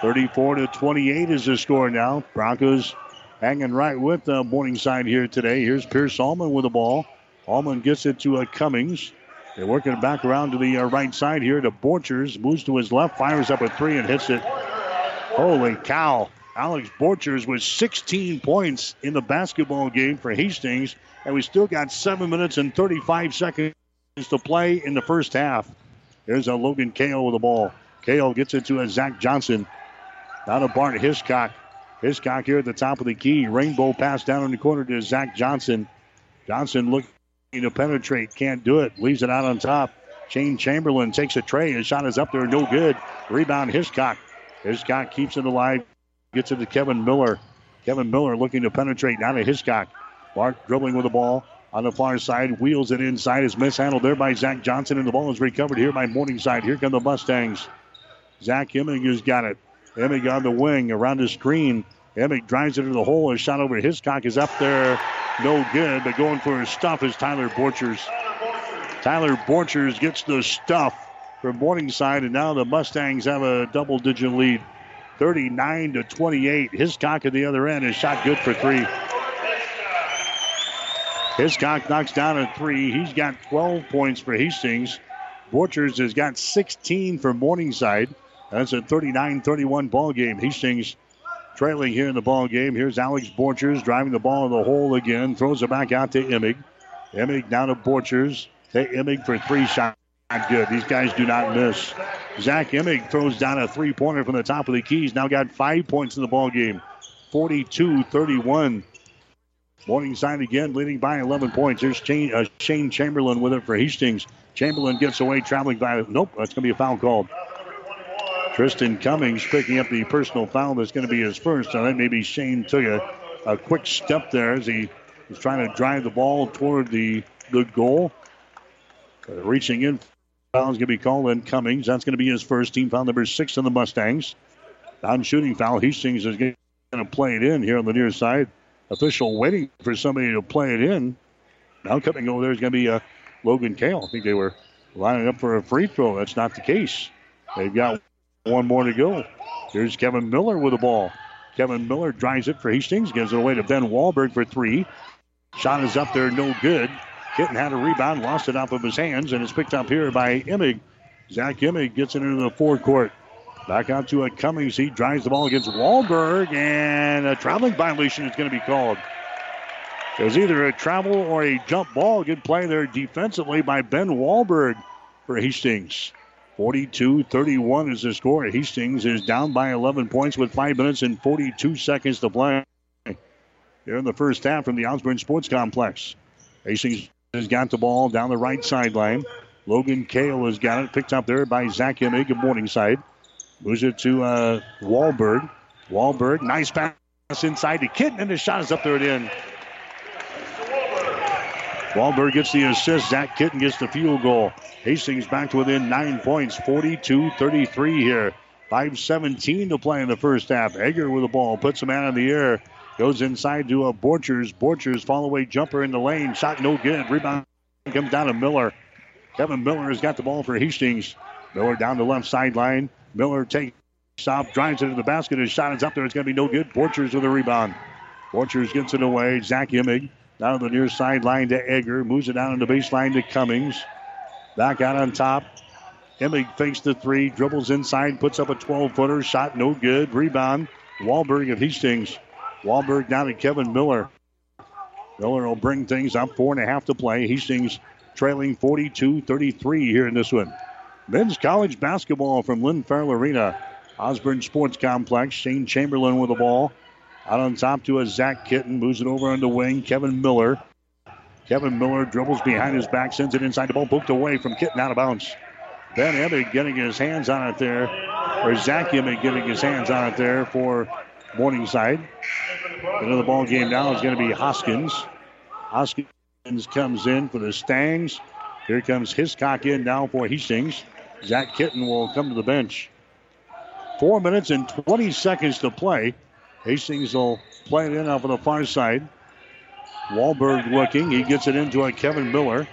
34 to 28 is the score now. Broncos hanging right with uh, Morningside here today. Here's Pierce Allman with the ball. Allman gets it to uh, Cummings. They're working back around to the uh, right side here to Borchers. Moves to his left, fires up a three and hits it. Holy cow. Alex Borchers with 16 points in the basketball game for Hastings. And we still got 7 minutes and 35 seconds to play in the first half. There's a Logan Kale with the ball. Kale gets it to a Zach Johnson. Down to Bart Hiscock. Hiscock here at the top of the key. Rainbow pass down in the corner to Zach Johnson. Johnson looking to penetrate. Can't do it. Leaves it out on top. Shane Chamberlain takes a tray. His shot is up there. No good. Rebound Hiscock. Hiscock keeps it alive. Gets it to Kevin Miller. Kevin Miller looking to penetrate down to Hiscock. Mark dribbling with the ball on the far side, wheels it inside. Is mishandled there by Zach Johnson, and the ball is recovered here by Morningside. Here come the Mustangs. Zach Imig has got it. Imig on the wing around the screen. Imig drives it into the hole. A shot over Hiscock is up there. No good, but going for his stuff is Tyler Borchers. Tyler Borchers gets the stuff from Morningside, and now the Mustangs have a double digit lead. 39 to 28. Hiscock at the other end is shot good for three. Hiscock knocks down a three. He's got 12 points for Hastings. Borchers has got 16 for Morningside. That's a 39 31 ball game. Hastings trailing here in the ball game. Here's Alex Borchers driving the ball in the hole again. Throws it back out to Imig. Imig down to Borchers. To Imig for three shots. Not good. These guys do not miss. Zach Imig throws down a three pointer from the top of the keys. Now got five points in the ball game. 42 31. Morning Morningside again leading by 11 points. There's Shane, uh, Shane Chamberlain with it for Hastings. Chamberlain gets away traveling by. Nope, that's going to be a foul called. Tristan Cummings picking up the personal foul that's going to be his first. I think maybe Shane took a, a quick step there as he was trying to drive the ball toward the, the goal. Uh, reaching in, foul is going to be called in Cummings. That's going to be his first team foul number six on the Mustangs. Non shooting foul. Hastings is going to play it in here on the near side. Official waiting for somebody to play it in. Now coming over there is going to be uh, Logan Kale. I think they were lining up for a free throw. That's not the case. They've got one more to go. Here's Kevin Miller with the ball. Kevin Miller drives it for Hastings, gives it away to Ben Wahlberg for three. Shot is up there, no good. Kitten had a rebound, lost it off of his hands, and it's picked up here by Imig. Zach Imig gets it into the forecourt. Back out to a Cummings. He drives the ball against Wahlberg, and a traveling violation is going to be called. It was either a travel or a jump ball. Good play there defensively by Ben Wahlberg for Hastings. 42 31 is the score. Hastings is down by 11 points with 5 minutes and 42 seconds to play. Here in the first half from the Osborne Sports Complex. Hastings has got the ball down the right sideline. Logan Kale has got it, picked up there by Zach Imig of Morningside. Moves it to uh, Wahlberg. Wahlberg, nice pass inside to Kitten, and the shot is up there at the end. Wahlberg gets the assist. Zach Kitten gets the field goal. Hastings back to within nine points, 42 33 here. 5.17 to play in the first half. Egger with the ball, puts a man in the air, goes inside to a Borchers. Borchers fall away jumper in the lane, shot no good. Rebound comes down to Miller. Kevin Miller has got the ball for Hastings. Miller down the left sideline. Miller takes off, drives it to the basket. His shot is up there. It's going to be no good. Borchers with a rebound. Borchers gets it away. Zach Imig down the near sideline to Egger. Moves it down on the baseline to Cummings. Back out on top. Imig fakes the three, dribbles inside, puts up a 12 footer. Shot no good. Rebound. Wahlberg of Hastings. Wahlberg down to Kevin Miller. Miller will bring things up. Four and a half to play. Hastings trailing 42 33 here in this one. Men's college basketball from Lynn Farrell Arena. Osborne Sports Complex. Shane Chamberlain with the ball. Out on top to a Zach Kitten. Moves it over on the wing. Kevin Miller. Kevin Miller dribbles behind his back, sends it inside the ball, poked away from Kitten out of bounds. Ben Imig getting his hands on it there, or Zach Imig getting his hands on it there for Morningside. Another ball game now is going to be Hoskins. Hoskins comes in for the Stangs. Here comes Hiscock in now for Hastings. Zach Kitten will come to the bench. Four minutes and 20 seconds to play. Hastings will play it in off of the far side. Wahlberg looking. He gets it into a Kevin Miller.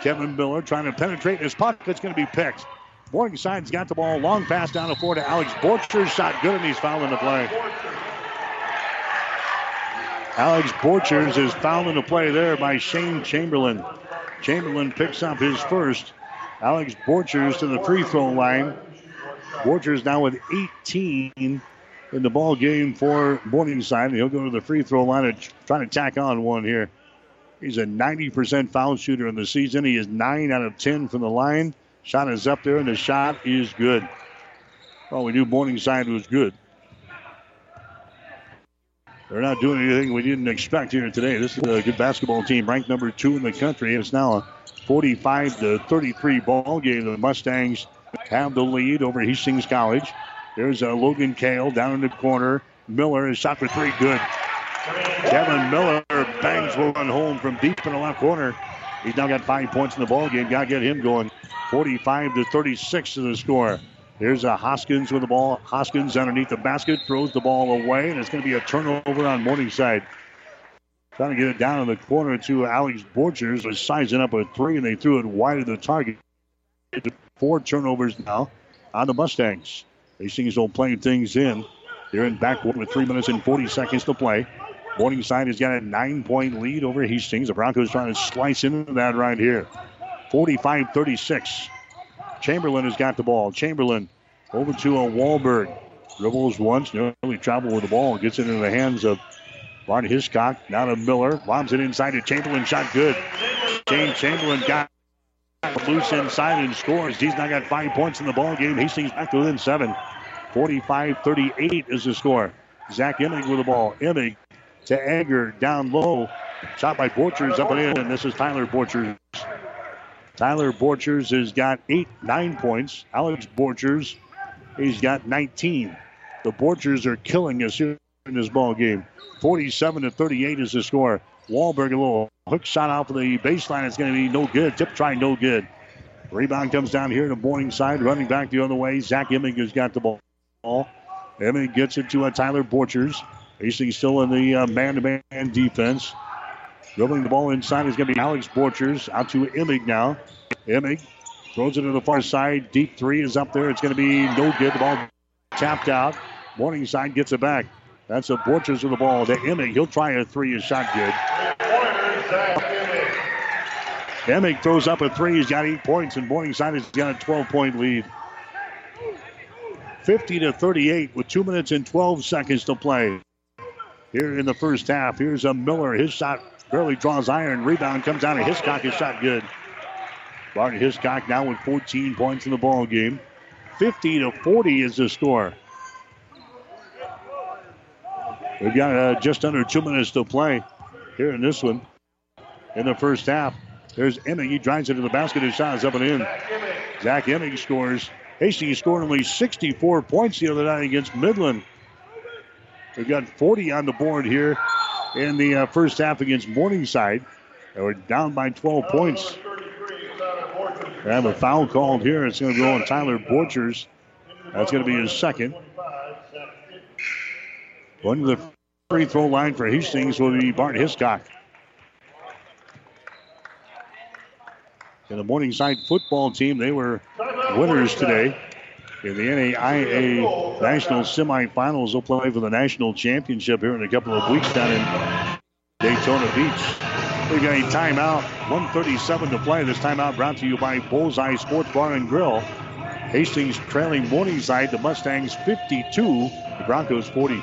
Kevin Miller trying to penetrate. His pocket's going to be picked. Morningside's got the ball. Long pass down the floor to Alex Borchers. Shot good, and he's fouling the play. Alex Borchers is fouling the play there by Shane Chamberlain. Chamberlain picks up his first. Alex Borchers to the free throw line. Borchers now with 18 in the ball game for Morningside. He'll go to the free throw line and try to tack on one here. He's a 90% foul shooter in the season. He is 9 out of 10 from the line. Shot is up there, and the shot is good. Well, we knew Morningside was good. They're not doing anything we didn't expect here today. This is a good basketball team, ranked number two in the country. It's now a 45 to 33 ball game. The Mustangs have the lead over Hastings College. There's a Logan Kale down in the corner. Miller is shot for three, good. Kevin Miller bangs one home from deep in the left corner. He's now got five points in the ball game. Got to get him going. 45 to 36 is the score. Here's a Hoskins with the ball. Hoskins underneath the basket throws the ball away, and it's going to be a turnover on Morningside. Trying to get it down in the corner to Alex Borchers was sizing up a three, and they threw it wide of the target. Four turnovers now on the Mustangs. Hastings will play things in. They're in backcourt with three minutes and 40 seconds to play. Morningside has got a nine point lead over Hastings. The Broncos trying to slice into that right here. 45 36. Chamberlain has got the ball. Chamberlain over to a Wahlberg. Dribbles once, nearly travel with the ball, gets it into the hands of Bart Hiscock. Now to Miller. Bombs it inside to Chamberlain. Shot good. James Chamberlain got loose inside and scores. He's now got five points in the ball game. Hastings back to within seven. 45-38 is the score. Zach Imig with the ball. Imig to Egger down low. Shot by Borchers up and in, and this is Tyler Borchers. Tyler Borchers has got eight, nine points. Alex Borchers, he's got 19. The Borchers are killing us here in this ball game. 47 to 38 is the score. Wahlberg, a little hook shot off of the baseline. It's going to be no good. Tip try, no good. Rebound comes down here to Morningside, running back the other way. Zach Imig has got the ball. Imig gets it to uh, Tyler Borchers. Hastings still in the uh, man-to-man defense. Dribbling the ball inside is going to be Alex Borchers. Out to Imig now. Imig throws it to the far side. Deep three is up there. It's going to be no good. The ball tapped out. Morningside gets it back. That's a Borchers with the ball to Imig. He'll try a three. Is shot good. Imig throws up a three. He's got eight points, and Morningside has got a 12 point lead. 50 to 38 with two minutes and 12 seconds to play. Here in the first half, here's a Miller. His shot barely draws iron. Rebound comes out of Hiscock. His shot good. Bart Hiscock now with 14 points in the ball game. 50 to 40 is the score. We've got uh, just under two minutes to play here in this one. In the first half, there's Imig. He drives it to the basket. His shot is up and in. Zach Imig scores. Hastings scored only 64 points the other night against Midland. We've got 40 on the board here in the uh, first half against Morningside. And we're down by 12 points. We have a foul called here. It's going to go on Tyler Borchers. That's going to be his second. Going to the free throw line for Hastings will be Bart Hiscock. And the Morningside football team, they were winners today in the NAIA National Semifinals. They'll play for the national championship here in a couple of weeks down in Daytona Beach. We got a timeout, 137 to play. This timeout brought to you by Bullseye Sports Bar and Grill. Hastings trailing Morningside, the Mustangs 52, the Broncos 40.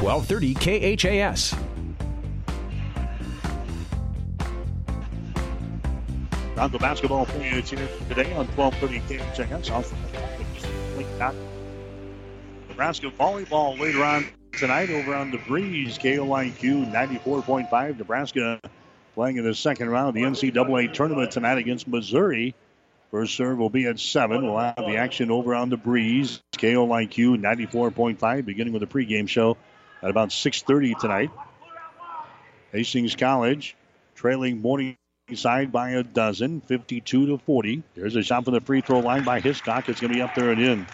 1230 KHAS. Bronco basketball for you today on 1230 KHAS. Also, Nebraska volleyball later on tonight over on the Breeze, KOIQ 94.5. Nebraska playing in the second round of the NCAA tournament tonight against Missouri. First serve will be at 7. We'll have the action over on the Breeze, KOIQ 94.5, beginning with the pregame show at about 6.30 tonight. Hastings College trailing Morningside by a dozen, 52 to 40. There's a shot from the free throw line by Hiscock. It's going to be up there and in.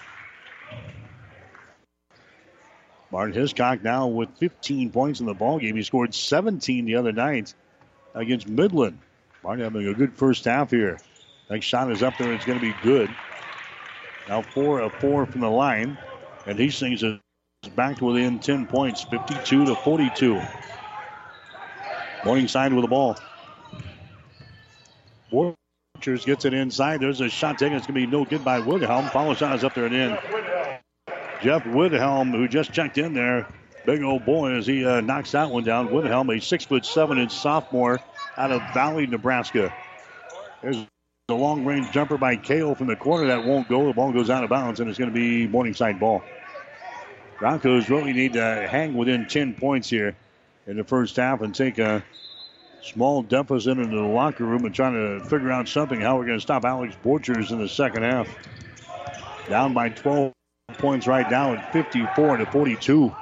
Martin Hiscock now with 15 points in the ball game. He scored 17 the other night against Midland. Martin having a good first half here. Next shot is up there. It's going to be good. Now four of four from the line, and Hastings is back to within 10 points, 52 to 42. Morningside with the ball. Borchers gets it inside. There's a shot taken. It's going to be no good by Wilhelm. Follow shot is up there and in. Jeff Wilhelm, who just checked in there, Big old boy as he uh, knocks that one down. Wilhelm, a six foot seven inch sophomore out of Valley, Nebraska. There's a long range jumper by Kale from the corner that won't go. The ball goes out of bounds, and it's going to be Morningside ball. Broncos really need to hang within 10 points here in the first half and take a small deficit into the locker room and trying to figure out something how we're going to stop Alex Borchers in the second half. Down by 12 points right now at 54 to 42.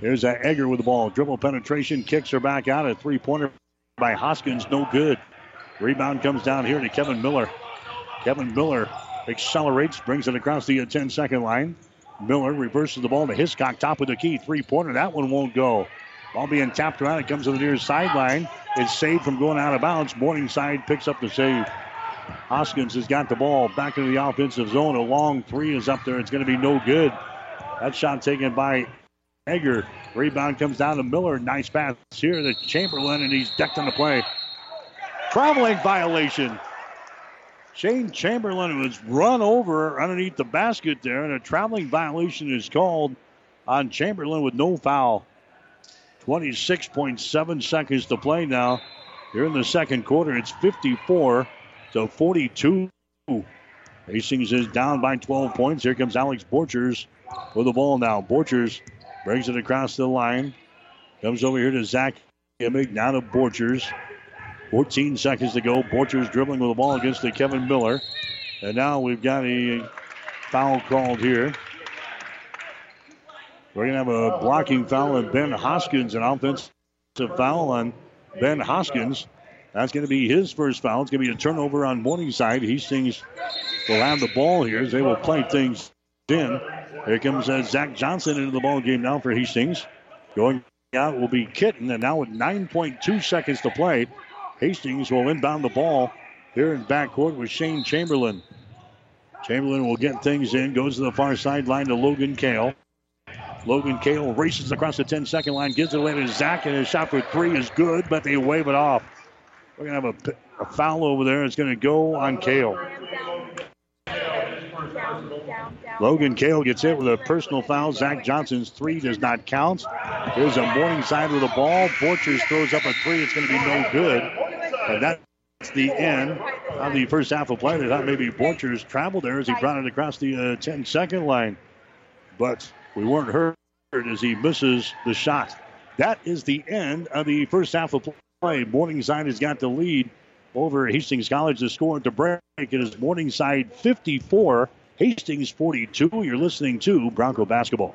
Here's that Egger with the ball. Dribble penetration, kicks her back out. A three pointer by Hoskins, no good. Rebound comes down here to Kevin Miller. Kevin Miller accelerates, brings it across the 10 second line. Miller reverses the ball to Hiscock, top of the key. Three pointer, that one won't go. Ball being tapped around, it comes to the near sideline. It's saved from going out of bounds. Morningside picks up the save. Hoskins has got the ball back into the offensive zone. A long three is up there. It's going to be no good. That shot taken by Egger. Rebound comes down to Miller. Nice pass here to Chamberlain, and he's decked on the play. Traveling violation. Shane Chamberlain was run over underneath the basket there, and a traveling violation is called on Chamberlain with no foul. 26.7 seconds to play now. Here in the second quarter, it's 54 to 42. Hastings is down by 12 points. Here comes Alex Borchers with the ball now. Borchers Brings it across the line. Comes over here to Zach Imig. Now to Borchers. 14 seconds to go. Borchers dribbling with the ball against the Kevin Miller. And now we've got a foul called here. We're going to have a blocking foul on Ben Hoskins, an offensive foul on Ben Hoskins. That's going to be his first foul. It's going to be a turnover on Morningside. Hastings will have the ball here as they will play things in. Here comes uh, Zach Johnson into the ball game now for Hastings. Going out will be Kitten, and now with 9.2 seconds to play, Hastings will inbound the ball here in backcourt with Shane Chamberlain. Chamberlain will get things in, goes to the far sideline to Logan Kale. Logan Kale races across the 10 second line, gives it away to Zach, and his shot for three is good, but they wave it off. We're going to have a, a foul over there. It's going to go on Kale. Logan Kale gets hit with a personal foul. Zach Johnson's three does not count. There's a Morningside with the ball. Borchers throws up a three. It's going to be no good. And that's the end of the first half of play. They thought maybe Borchers traveled there as he brought it across the uh, 10 second line. But we weren't hurt as he misses the shot. That is the end of the first half of play. Morningside has got the lead over Hastings College. The score at the break it is Morningside 54- Hastings 42. You're listening to Bronco Basketball.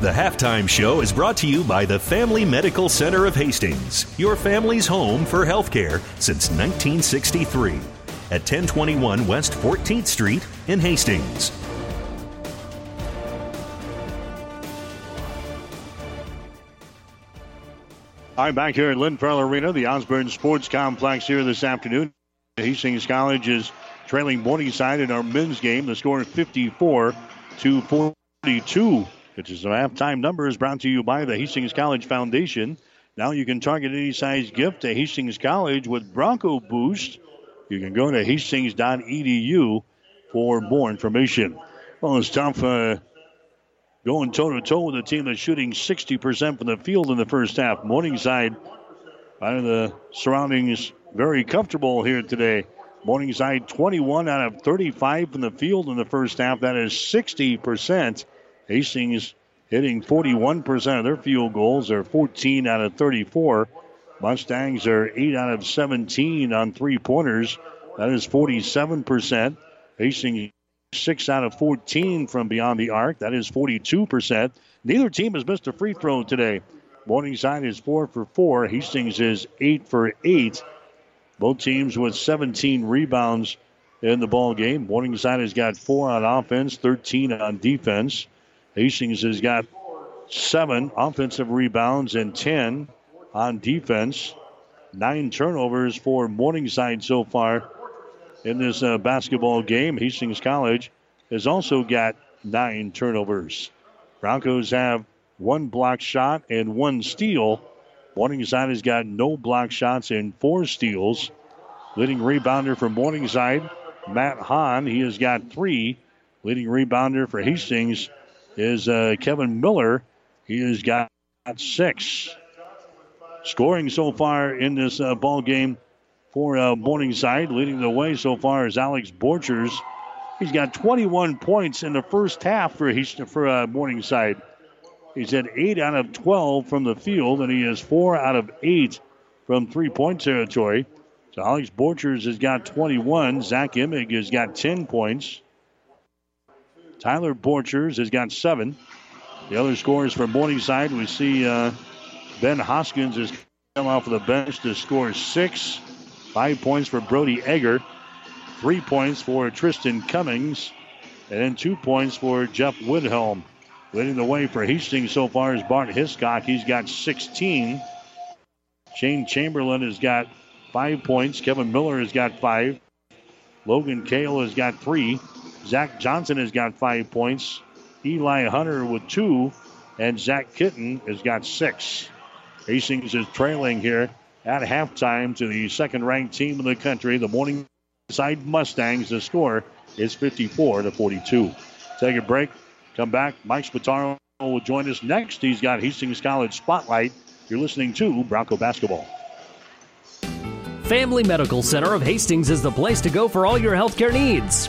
The halftime show is brought to you by the Family Medical Center of Hastings, your family's home for healthcare since 1963 at 1021 West 14th Street in Hastings. I'm back here at Lynn Farrell Arena, the Osborne Sports Complex here this afternoon. Hastings College is trailing Morningside in our men's game. The score is 54 to 42. Which is the halftime numbers brought to you by the Hastings College Foundation. Now you can target any size gift to Hastings College with Bronco Boost. You can go to hastings.edu for more information. Well, it's tough uh, going toe to toe with a team that's shooting 60% from the field in the first half. Morningside, out of the surroundings, very comfortable here today. Morningside 21 out of 35 from the field in the first half. That is 60%. Hastings hitting 41% of their field goals. They're 14 out of 34. Mustangs are 8 out of 17 on three pointers. That is 47%. Hastings 6 out of 14 from beyond the arc. That is 42%. Neither team has missed a free throw today. Morningside is 4 for 4. Hastings is 8 for 8. Both teams with 17 rebounds in the ball game. Morningside has got 4 on offense, 13 on defense. Hastings has got 7 offensive rebounds and 10 on defense. Nine turnovers for Morningside so far in this uh, basketball game. Hastings College has also got nine turnovers. Broncos have one block shot and one steal. Morningside has got no block shots and four steals. Leading rebounder for Morningside, Matt Hahn. He has got three. Leading rebounder for Hastings is uh, Kevin Miller. He has got six. Scoring so far in this uh, ball game for uh, Morningside, leading the way so far is Alex Borchers. He's got 21 points in the first half for for uh, Morningside. He's at 8 out of 12 from the field, and he is 4 out of 8 from three point territory. So Alex Borchers has got 21. Zach Imig has got 10 points. Tyler Borchers has got 7. The other scores for Morningside, we see uh, Ben Hoskins has come off of the bench to score 6. Five points for Brody Egger. Three points for Tristan Cummings. And then two points for Jeff Wilhelm. Leading the way for Hastings so far is Bart Hiscock. He's got 16. Shane Chamberlain has got five points. Kevin Miller has got five. Logan Kale has got three. Zach Johnson has got five points. Eli Hunter with two. And Zach Kitten has got six. Hastings is trailing here at halftime to the second ranked team in the country, the Morningside Mustangs. The score is 54 to 42. Take a break. Come back. Mike Spataro will join us next. He's got Hastings College Spotlight. You're listening to Bronco Basketball. Family Medical Center of Hastings is the place to go for all your healthcare needs.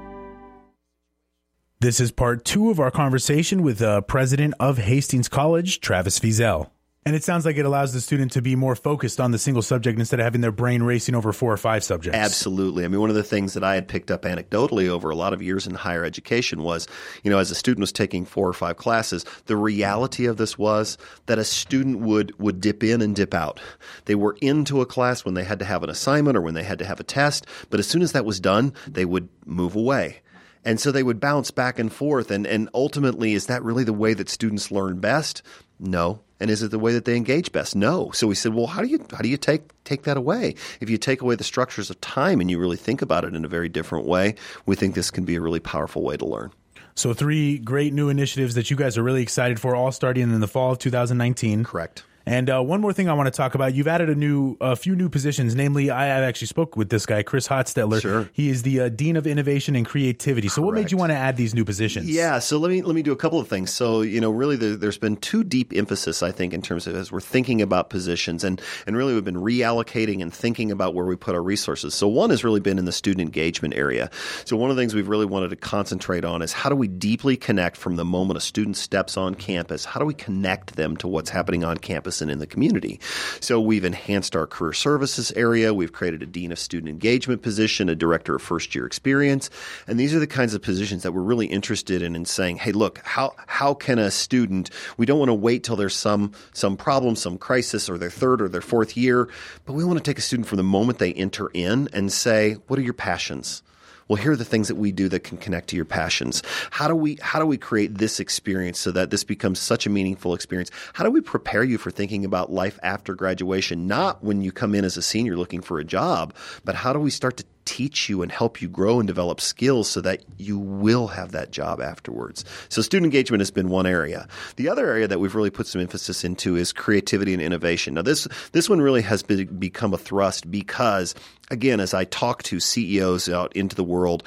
This is part two of our conversation with the president of Hastings College, Travis Feezell. And it sounds like it allows the student to be more focused on the single subject instead of having their brain racing over four or five subjects. Absolutely. I mean, one of the things that I had picked up anecdotally over a lot of years in higher education was, you know, as a student was taking four or five classes, the reality of this was that a student would would dip in and dip out. They were into a class when they had to have an assignment or when they had to have a test, but as soon as that was done, they would move away. And so they would bounce back and forth. And, and ultimately, is that really the way that students learn best? No. And is it the way that they engage best? No. So we said, well, how do you how do you take take that away? If you take away the structures of time and you really think about it in a very different way, we think this can be a really powerful way to learn. So three great new initiatives that you guys are really excited for, all starting in the fall of 2019. Correct. And uh, one more thing I want to talk about. You've added a new, a few new positions. Namely, I have actually spoke with this guy, Chris Hotstetler. Sure. He is the uh, dean of innovation and creativity. So, what made you want to add these new positions? Yeah. So let me let me do a couple of things. So you know, really, there, there's been two deep emphasis, I think, in terms of as we're thinking about positions, and and really we've been reallocating and thinking about where we put our resources. So one has really been in the student engagement area. So one of the things we've really wanted to concentrate on is how do we deeply connect from the moment a student steps on campus? How do we connect them to what's happening on campus? And in the community. So we've enhanced our career services area. We've created a dean of student engagement position, a director of first year experience, and these are the kinds of positions that we're really interested in in saying, hey, look, how how can a student? We don't want to wait till there's some some problem, some crisis, or their third or their fourth year, but we want to take a student from the moment they enter in and say, what are your passions? Well here are the things that we do that can connect to your passions. How do we how do we create this experience so that this becomes such a meaningful experience? How do we prepare you for thinking about life after graduation? Not when you come in as a senior looking for a job but how do we start to teach you and help you grow and develop skills so that you will have that job afterwards. So student engagement has been one area. The other area that we've really put some emphasis into is creativity and innovation. Now this this one really has been, become a thrust because again as I talk to CEOs out into the world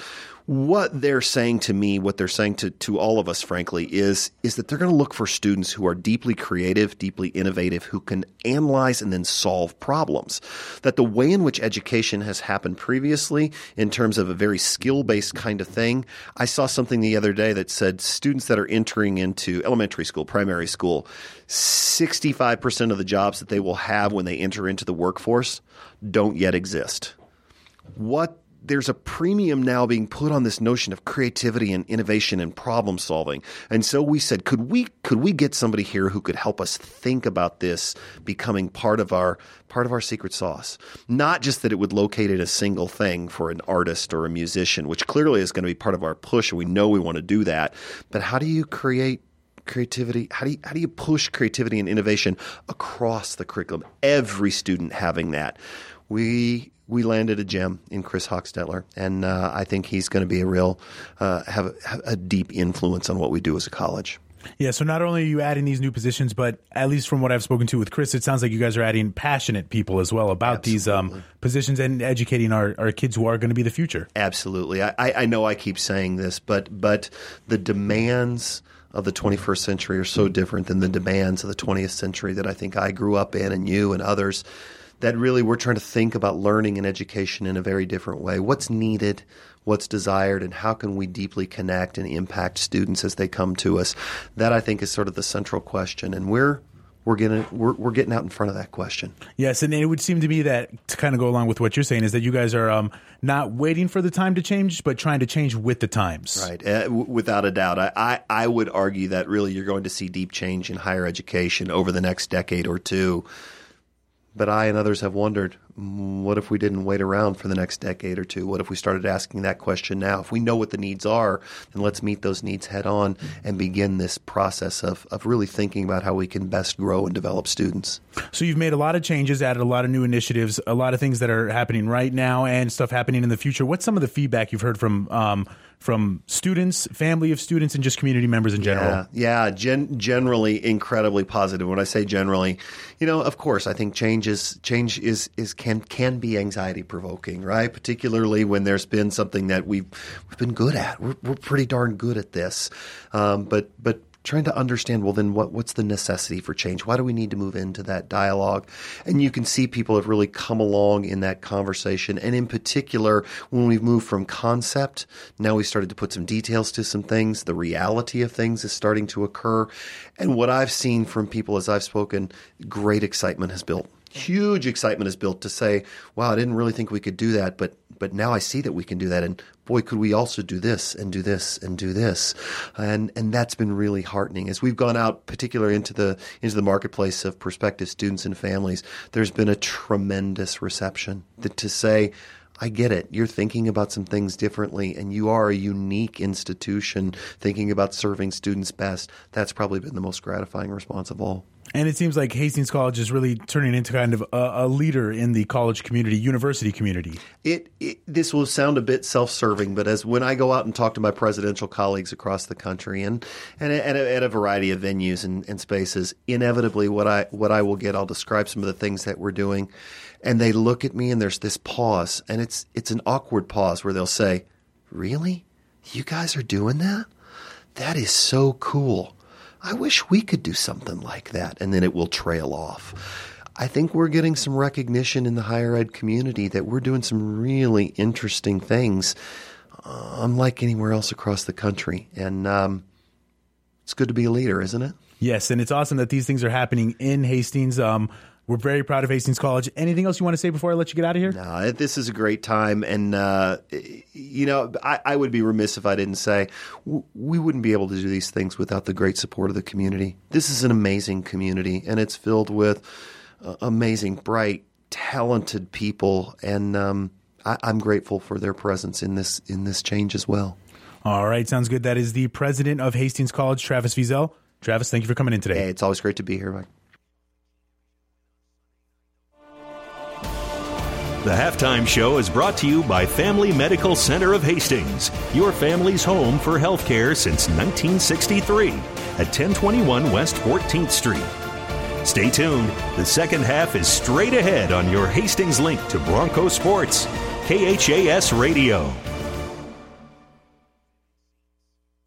what they're saying to me, what they're saying to, to all of us, frankly, is, is that they're going to look for students who are deeply creative, deeply innovative, who can analyze and then solve problems. That the way in which education has happened previously, in terms of a very skill based kind of thing, I saw something the other day that said students that are entering into elementary school, primary school, 65% of the jobs that they will have when they enter into the workforce don't yet exist. What there's a premium now being put on this notion of creativity and innovation and problem solving. And so we said, could we could we get somebody here who could help us think about this becoming part of our part of our secret sauce? Not just that it would locate in a single thing for an artist or a musician, which clearly is going to be part of our push, and we know we want to do that. But how do you create creativity? How do you, how do you push creativity and innovation across the curriculum? Every student having that. We we landed a gem in Chris Hochstetler, and uh, I think he's going to be a real uh, have, a, have, a, deep influence on what we do as a college. Yeah, so not only are you adding these new positions, but at least from what I've spoken to with Chris, it sounds like you guys are adding passionate people as well about Absolutely. these um, positions and educating our, our kids who are going to be the future. Absolutely, I, I know I keep saying this, but but the demands of the 21st century are so different than the demands of the 20th century that I think I grew up in, and you and others that really we're trying to think about learning and education in a very different way. What's needed, what's desired, and how can we deeply connect and impact students as they come to us? That I think is sort of the central question, and we're we're getting we're, we're getting out in front of that question. Yes, and it would seem to me that to kind of go along with what you're saying is that you guys are um, not waiting for the time to change, but trying to change with the times. Right, uh, w- without a doubt. I, I I would argue that really you're going to see deep change in higher education over the next decade or two but I and others have wondered what if we didn't wait around for the next decade or two? What if we started asking that question now? If we know what the needs are, then let's meet those needs head on and begin this process of, of really thinking about how we can best grow and develop students. So you've made a lot of changes, added a lot of new initiatives, a lot of things that are happening right now and stuff happening in the future. What's some of the feedback you've heard from um, from students, family of students, and just community members in general? Yeah, yeah gen- generally incredibly positive. When I say generally, you know, of course, I think change is change is is can can be anxiety provoking, right? Particularly when there's been something that we've we've been good at. We're we're pretty darn good at this, um, but but trying to understand well then what what's the necessity for change? Why do we need to move into that dialogue? And you can see people have really come along in that conversation. And in particular when we've moved from concept now we started to put some details to some things. The reality of things is starting to occur. And what i've seen from people as i've spoken great excitement has built. Huge excitement is built to say, wow, I didn't really think we could do that, but but now I see that we can do that. And boy, could we also do this and do this and do this. And and that's been really heartening. As we've gone out, particularly into the into the marketplace of prospective students and families, there's been a tremendous reception that to say, I get it. You're thinking about some things differently, and you are a unique institution thinking about serving students best. That's probably been the most gratifying response of all. And it seems like Hastings College is really turning into kind of a, a leader in the college community, university community. It, it, this will sound a bit self-serving, but as when I go out and talk to my presidential colleagues across the country and and at, a, at a variety of venues and, and spaces, inevitably what I what I will get, I'll describe some of the things that we're doing, and they look at me and there's this pause, and it's it's an awkward pause where they'll say, "Really, you guys are doing that? That is so cool." I wish we could do something like that, and then it will trail off. I think we're getting some recognition in the higher ed community that we're doing some really interesting things, uh, unlike anywhere else across the country. And um, it's good to be a leader, isn't it? Yes, and it's awesome that these things are happening in Hastings. Um, we're very proud of Hastings College. Anything else you want to say before I let you get out of here? No, this is a great time. And, uh, you know, I, I, would be remiss if I didn't say w- we wouldn't be able to do these things without the great support of the community. This is an amazing community, and it's filled with uh, amazing, bright, talented people. And um, I, I'm grateful for their presence in this in this change as well. All right, sounds good. That is the president of Hastings College, Travis Feezell. Travis, thank you for coming in today. Hey, it's always great to be here, Mike. The halftime show is brought to you by Family Medical Center of Hastings, your family's home for healthcare since 1963 at 1021 West 14th Street. Stay tuned. The second half is straight ahead on your Hastings link to Bronco Sports, KHAS Radio.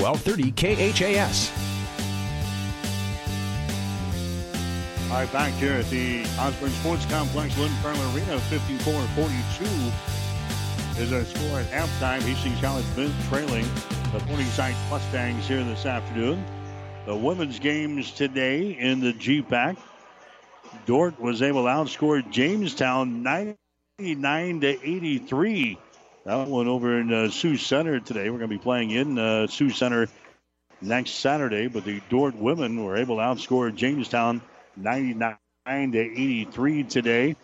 1230 KHAS. All right, back here at the Osborne Sports Complex, Lynn Farrell Arena, 54-42 is our score at halftime. Hastings College been trailing the Morningside Mustangs here this afternoon. The women's games today in the GPAC. Dordt was able to outscore Jamestown 99 to 83. That one over in uh, Sioux Center today. We're going to be playing in uh, Sioux Center next Saturday, but the Dordt women were able to outscore Jamestown 99 to 83 today.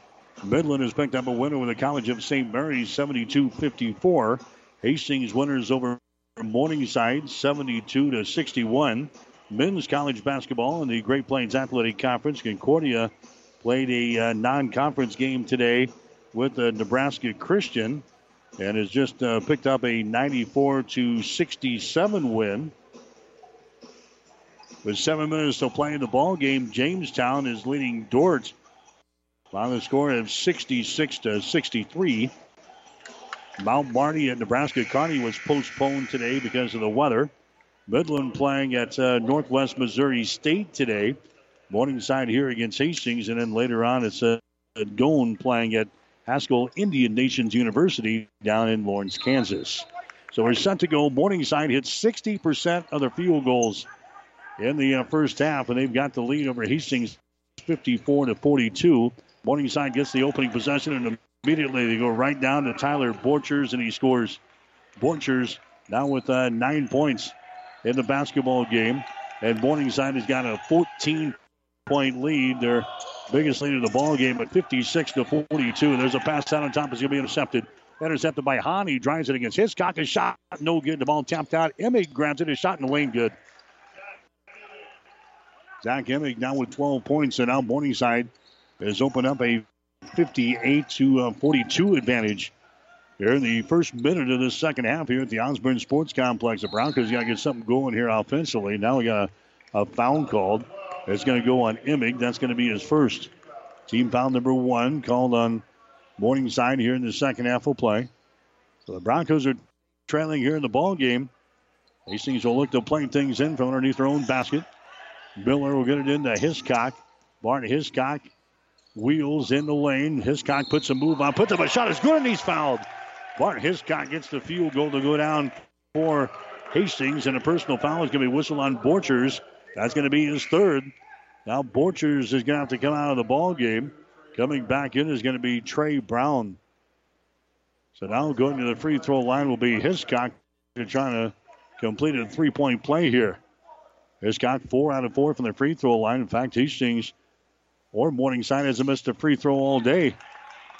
Midland has picked up a winner with the College of St. Mary's 72 54. Hastings winners over Morningside 72 to 61. Men's college basketball in the Great Plains Athletic Conference. Concordia played a uh, non conference game today with the Nebraska Christian and has just uh, picked up a 94 to 67 win. With seven minutes to play in the ball game, Jamestown is leading Dordt by the score of 66 to 63. Mount Marty at Nebraska Kearney was postponed today because of the weather. Midland playing at uh, Northwest Missouri State today. Morningside here against Hastings, and then later on it's uh, Doane playing at Haskell Indian Nations University down in Lawrence, Kansas. So we're set to go. Morningside hits 60% of their field goals in the uh, first half, and they've got the lead over Hastings 54 to 42. Morningside gets the opening possession, and immediately they go right down to Tyler Borchers, and he scores. Borchers now with uh, nine points in the basketball game, and Morningside has got a 14 point lead. They're biggest lead of the ball game at 56 to 42. There's a pass out on top. It's going to be intercepted. Intercepted by Hahn. He drives it against Hiscock. A shot no good. The ball tapped out. Imig grabs it. A shot and Wayne good. Zach Imig now with 12 points, and now Morningside has opened up a 58 to uh, 42 advantage here in the first minute of the second half here at the Osborne Sports Complex. The Broncos got to get something going here offensively. Now we got a, a foul called. It's going to go on Imig. That's going to be his first. Team foul number one called on Morningside here in the second half of play. So the Broncos are trailing here in the ball game. Hastings will look to play things in from underneath their own basket. Miller will get it into Hiscock. Barton Hiscock wheels in the lane. Hiscock puts a move on, puts up a shot. It's good, and he's fouled. Barton Hiscock gets the field goal to go down for Hastings, and a personal foul is going to be whistled on Borchers. That's going to be his third. Now Borchers is going to have to come out of the ball game. Coming back in is going to be Trey Brown. So now going to the free throw line will be Hiscock. They're trying to complete a three point play here. Hiscock four out of four from the free throw line. In fact, Hastings or Morningside hasn't missed a free throw all day.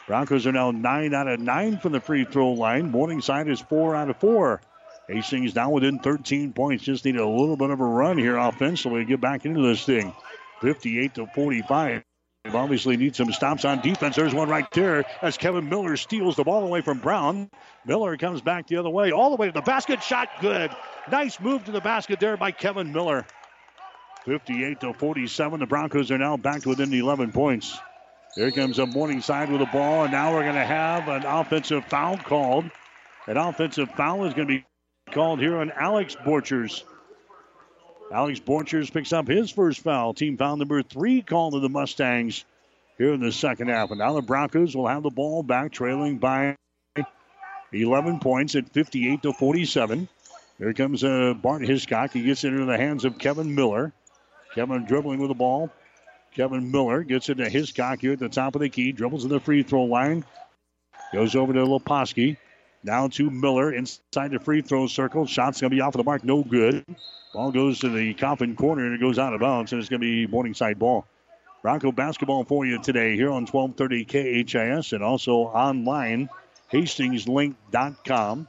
Broncos are now nine out of nine from the free throw line. Morningside is four out of four. Hastings now within 13 points. Just need a little bit of a run here offensively to get back into this thing. 58 to 45. They obviously need some stops on defense. There's one right there as Kevin Miller steals the ball away from Brown. Miller comes back the other way, all the way to the basket. Shot good. Nice move to the basket there by Kevin Miller. 58 to 47. The Broncos are now back to within 11 points. Here comes a Morningside with the ball, and now we're going to have an offensive foul called. An offensive foul is going to be called here on Alex Borchers. Alex Borchers picks up his first foul. Team foul number three called to the Mustangs here in the second half. And now the Broncos will have the ball back, trailing by 11 points at 58 to 47. Here comes uh, Bart Hiscock. He gets it into the hands of Kevin Miller. Kevin dribbling with the ball. Kevin Miller gets it to Hiscock here at the top of the key. Dribbles to the free throw line. Goes over to Leposki. Down to Miller inside the free throw circle. Shot's going to be off of the mark. No good. Ball goes to the coffin corner and it goes out of bounds, and it's going to be Morningside ball. Bronco basketball for you today here on 1230 KHAS and also online, hastingslink.com.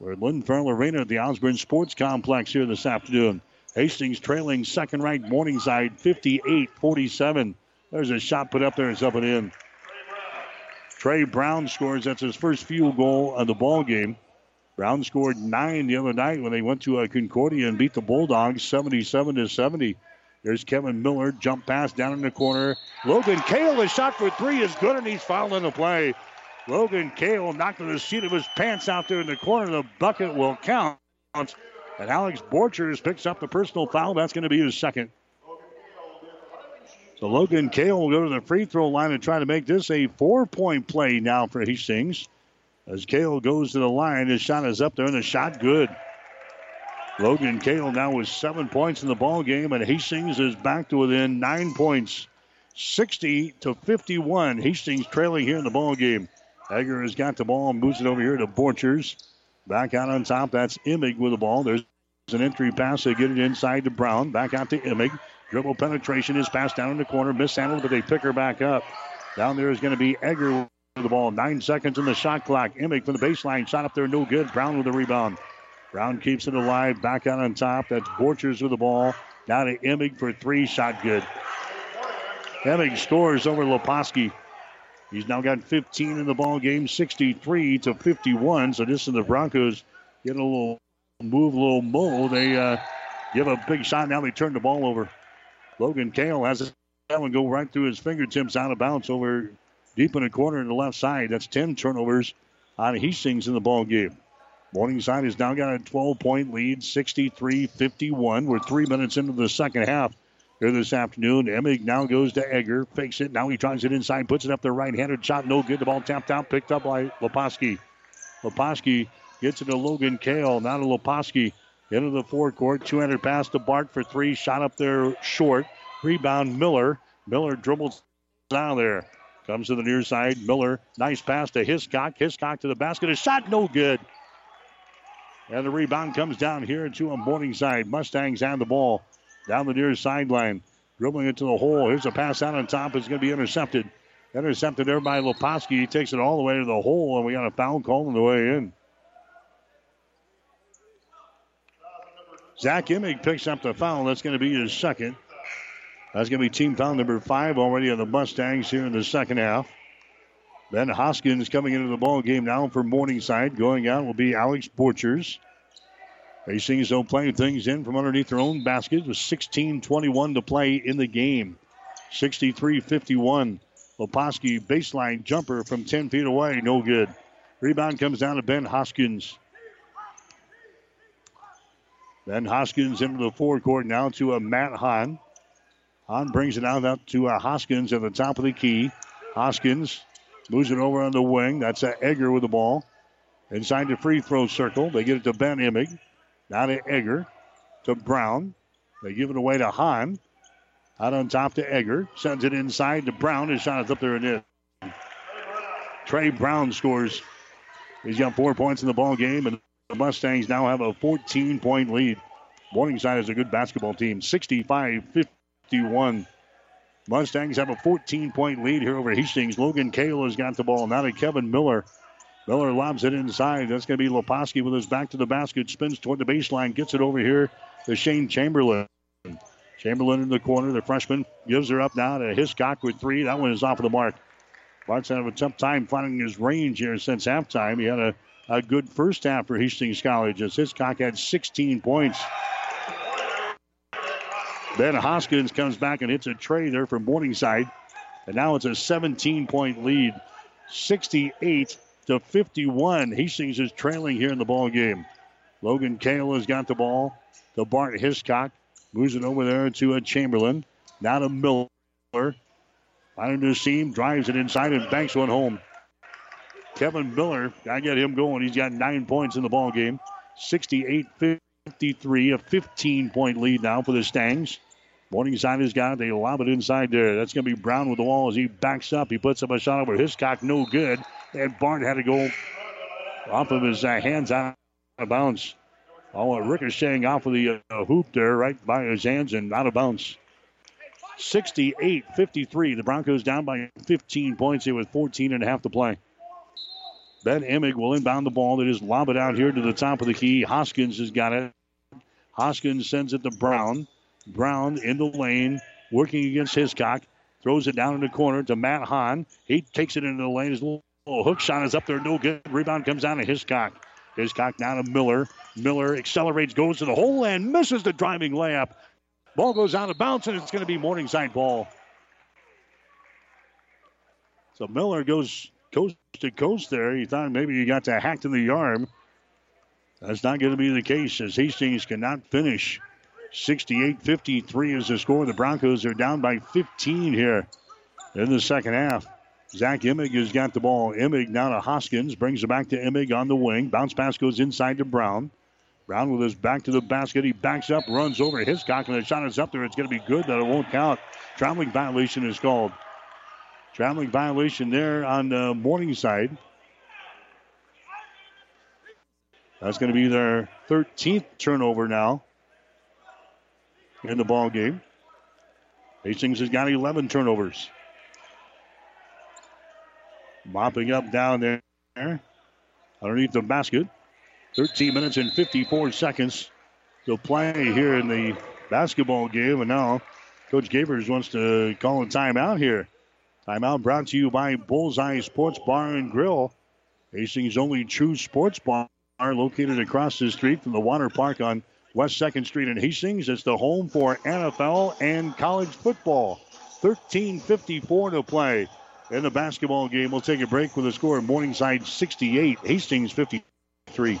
We're at Lynn Farrell Arena at the Osborne Sports Complex here this afternoon. Hastings trailing second ranked Morningside 58 47. There's a shot put up there. It's up and in. Trey Brown scores. That's his first field goal of the ball game. Brown scored nine the other night when they went to a Concordia and beat the Bulldogs 77 to 70. There's Kevin Miller, jump pass down in the corner. Logan Kale, his shot for three is good, and he's fouled in the play. Logan Kale knocking the seat of his pants out there in the corner. The bucket will count. And Alex Borchers picks up the personal foul. That's going to be his second. So Logan Kale will go to the free throw line and try to make this a four point play now for Hastings. As Kale goes to the line, his shot is up there and the shot good. Logan Kale now with seven points in the ball game, and Hastings is back to within nine points, 60 to 51. Hastings trailing here in the ball game. Egger has got the ball and moves it over here to Borchers. Back out on top, that's Imig with the ball. There's an entry pass. They get it inside to Brown. Back out to Imig. Dribble penetration is passed down in the corner. Mishandled, but they pick her back up. Down there is going to be Egger with the ball. Nine seconds in the shot clock. Imig from the baseline. Shot up there, no good. Brown with the rebound. Brown keeps it alive. Back out on top. That's Borchers with the ball. Down to Imig for three. Shot good. Imig scores over Leposki. He's now got 15 in the ball game, 63 to 51. So this is the Broncos get a little move, a little mo. They uh, give a big shot. Now they turn the ball over. Logan Kale has that one go right through his fingertips out of bounds over deep in the corner in the left side. That's 10 turnovers on Hastings in the ball game. Morningside has now got a 12 point lead, 63 51. We're three minutes into the second half here this afternoon. Imig now goes to Egger, fakes it. Now he tries it inside, puts it up there right handed shot, no good. The ball tapped out, picked up by Leposki. Leposki gets it to Logan Kale, now to Leposki. Into the forecourt, 200 pass to Bart for three, shot up there short. Rebound Miller. Miller dribbles down there. Comes to the near side. Miller, nice pass to Hiscock. Hiscock to the basket. A shot, no good. And the rebound comes down here to a Morningside. Mustangs have the ball down the near sideline. Dribbling it to the hole. Here's a pass out on top. It's going to be intercepted. Intercepted there by Leposki. He takes it all the way to the hole, and we got a foul call on the way in. Zach Imig picks up the foul. That's going to be his second. That's going to be team foul number five already on the Mustangs here in the second half. Ben Hoskins coming into the ball game now for Morningside. Going out will be Alex Borchers. Hastings though playing things in from underneath their own basket with 16-21 to play in the game. 63-51. Leposki baseline jumper from 10 feet away, no good. Rebound comes down to Ben Hoskins. Ben Hoskins into the forecourt now to a Matt Hahn. Hahn brings it out up to a Hoskins at the top of the key. Hoskins moves it over on the wing. That's a Egger with the ball. Inside the free throw circle. They get it to Ben Imig. Now to Egger. To Brown. They give it away to Hahn. Out on top to Egger. Sends it inside to Brown. His shot is up there and in. Trey Brown scores. He's got four points in the ball game, and the Mustangs now have a 14 point lead. Morningside is a good basketball team. 65 51. Mustangs have a 14 point lead here over Hastings. Logan Kale has got the ball. Now to Kevin Miller. Miller lobs it inside. That's going to be Leposki with his back to the basket. Spins toward the baseline. Gets it over here to Shane Chamberlain. Chamberlain in the corner. The freshman gives her up now to Hiscock with three. That one is off of the mark. Bart's had a tough time finding his range here since halftime. He had a, a good first half for Hastings College as Hiscock had 16 points. Ben Hoskins comes back and hits a tray there from Morningside. And now it's a 17 point lead. 68 to 51. Hastings is trailing here in the ball game. Logan Kale has got the ball to Bart Hiscock. Moves it over there to a Chamberlain. Now to Miller. Finding the seam, drives it inside and banks one home. Kevin Miller, gotta get him going. He's got nine points in the ball game. 68 53, a 15 point lead now for the Stangs. Morningside has got it. They lob it inside there. That's going to be Brown with the wall as he backs up. He puts up a shot over Hiscock, no good. And Bart had to go off of his uh, hands out of bounds. All ricocheting off of the uh, hoop there, right by his hands and out of bounds. 68 53. The Broncos down by 15 points here with 14 and a half to play. Ben Imig will inbound the ball. They just lob it out here to the top of the key. Hoskins has got it. Hoskins sends it to Brown. Brown in the lane, working against Hiscock. Throws it down in the corner to Matt Hahn. He takes it into the lane. His little hook shot is up there, no good. Rebound comes down to Hiscock. Hiscock down to Miller. Miller accelerates, goes to the hole, and misses the driving layup. Ball goes out of bounds, and it's going to be Morningside ball. So Miller goes coast to coast there. He thought maybe he got to hacked in the arm. That's not going to be the case as Hastings cannot finish. 68 53 is the score. The Broncos are down by 15 here in the second half. Zach Imig has got the ball. Imig now to Hoskins. Brings it back to Imig on the wing. Bounce pass goes inside to Brown. Brown with his back to the basket. He backs up, runs over Hiscock, and the shot is up there. It's going to be good, but it won't count. Traveling violation is called. Traveling violation there on the Morningside. That's going to be their 13th turnover now in the ball game. Hastings has got 11 turnovers. Mopping up down there underneath the basket. 13 minutes and 54 seconds to play here in the basketball game. And now Coach Gavers wants to call a timeout here. Timeout brought to you by Bullseye Sports Bar and Grill. Hastings' only true sports bar located across the street from the water park on West 2nd Street in Hastings. It's the home for NFL and college football. 13.54 to play in the basketball game. We'll take a break with a score of Morningside 68, Hastings 53.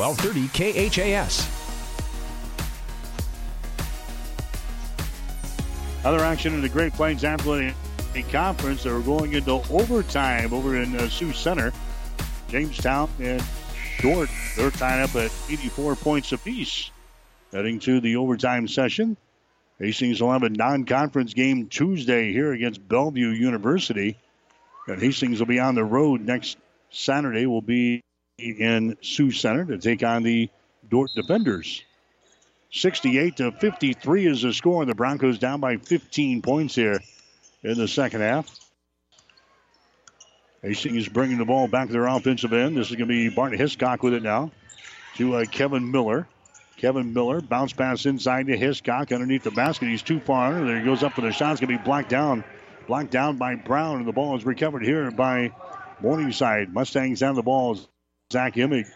1230 KHAS. Other action in the Great Plains Athletic Conference. They're going into overtime over in uh, Sioux Center. Jamestown and Dordt, they're tied up at 84 points apiece. Heading to the overtime session. Hastings will have a non-conference game Tuesday here against Bellevue University. And Hastings will be on the road next Saturday. Will be in Sioux Center to take on the Dordt Defenders. 68 to 53 is the score. The Broncos down by 15 points here in the second half. Hastings bringing the ball back to their offensive end. This is going to be Bart Hiscock with it now to uh, Kevin Miller. Kevin Miller bounce pass inside to Hiscock underneath the basket. He's too far. under There he goes up for the shot. It's going to be blocked down. Blocked down by Brown, and the ball is recovered here by Morningside. Mustangs have the ball. Zach Imig.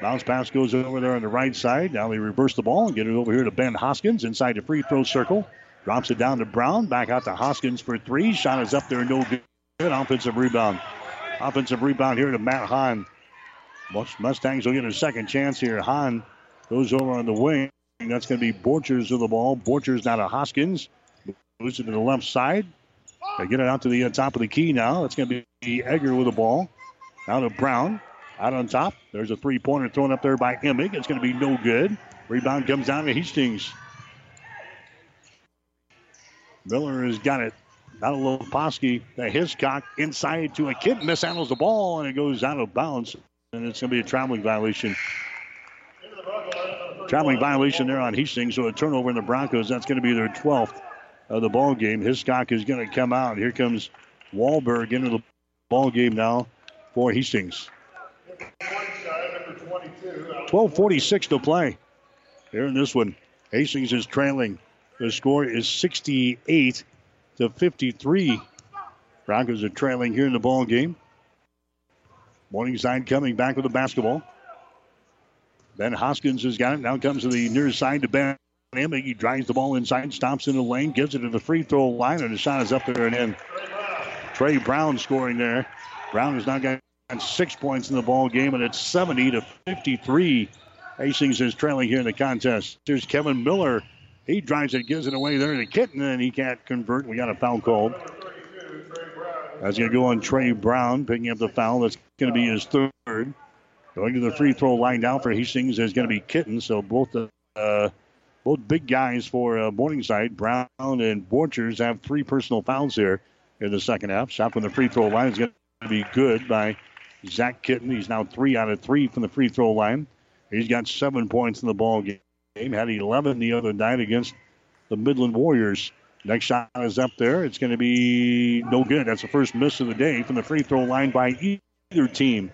Bounce pass goes over there on the right side. Now they reverse the ball and get it over here to Ben Hoskins inside the free throw circle. Drops it down to Brown. Back out to Hoskins for three. Shot is up there, no good. Offensive rebound. Offensive rebound here to Matt Hahn. Mustangs will get a second chance here. Hahn goes over on the wing. That's going to be Borchers with the ball. Borchers now to Hoskins. Moves it to the left side. They get it out to the uh, top of the key now. It's going to be Egger with the ball. Now to Brown. Out on top. There's a three pointer thrown up there by Imig. It's going to be no good. Rebound comes down to Hastings. Miller has got it. Out of Leposki. The Hiscock inside to a kid. Mishandles the ball and it goes out of bounds. And it's going to be a traveling violation. Traveling violation there on Hastings. So a turnover in the Broncos. That's going to be their 12th of the ball game. Hiscock is going to come out. Here comes Wahlberg into the ball game now for Hastings. 12:46 to play. Here in this one, Hastings is trailing. The score is 68 to 53. Broncos are trailing here in the ball game. Morningside coming back with the basketball. Ben Hoskins has got it. Now comes to the near side to Ben Imig. He drives the ball inside, stops in the lane, gives it to the free throw line, and the shot is up there and in. Trey Brown scoring there. Brown has now got six points in the ball game, and it's 70 to 53. Hastings is trailing here in the contest. There's Kevin Miller. He drives it, gives it away there to Kitten, and he can't convert. We got a foul called. That's going to go on Trey Brown, picking up the foul. That's going to be his third. Going to the free throw line down for Hastings is going to be Kitten. So both the uh, both big guys for uh, Morningside, Brown and Borchers, have three personal fouls here in the second half. Shot from the free throw line is going to be good by Zach Kitten. He's now three out of three from the free throw line. He's got seven points in the ball game. Had 11 the other night against the Midland Warriors. Next shot is up there. It's going to be no good. That's the first miss of the day from the free throw line by either team.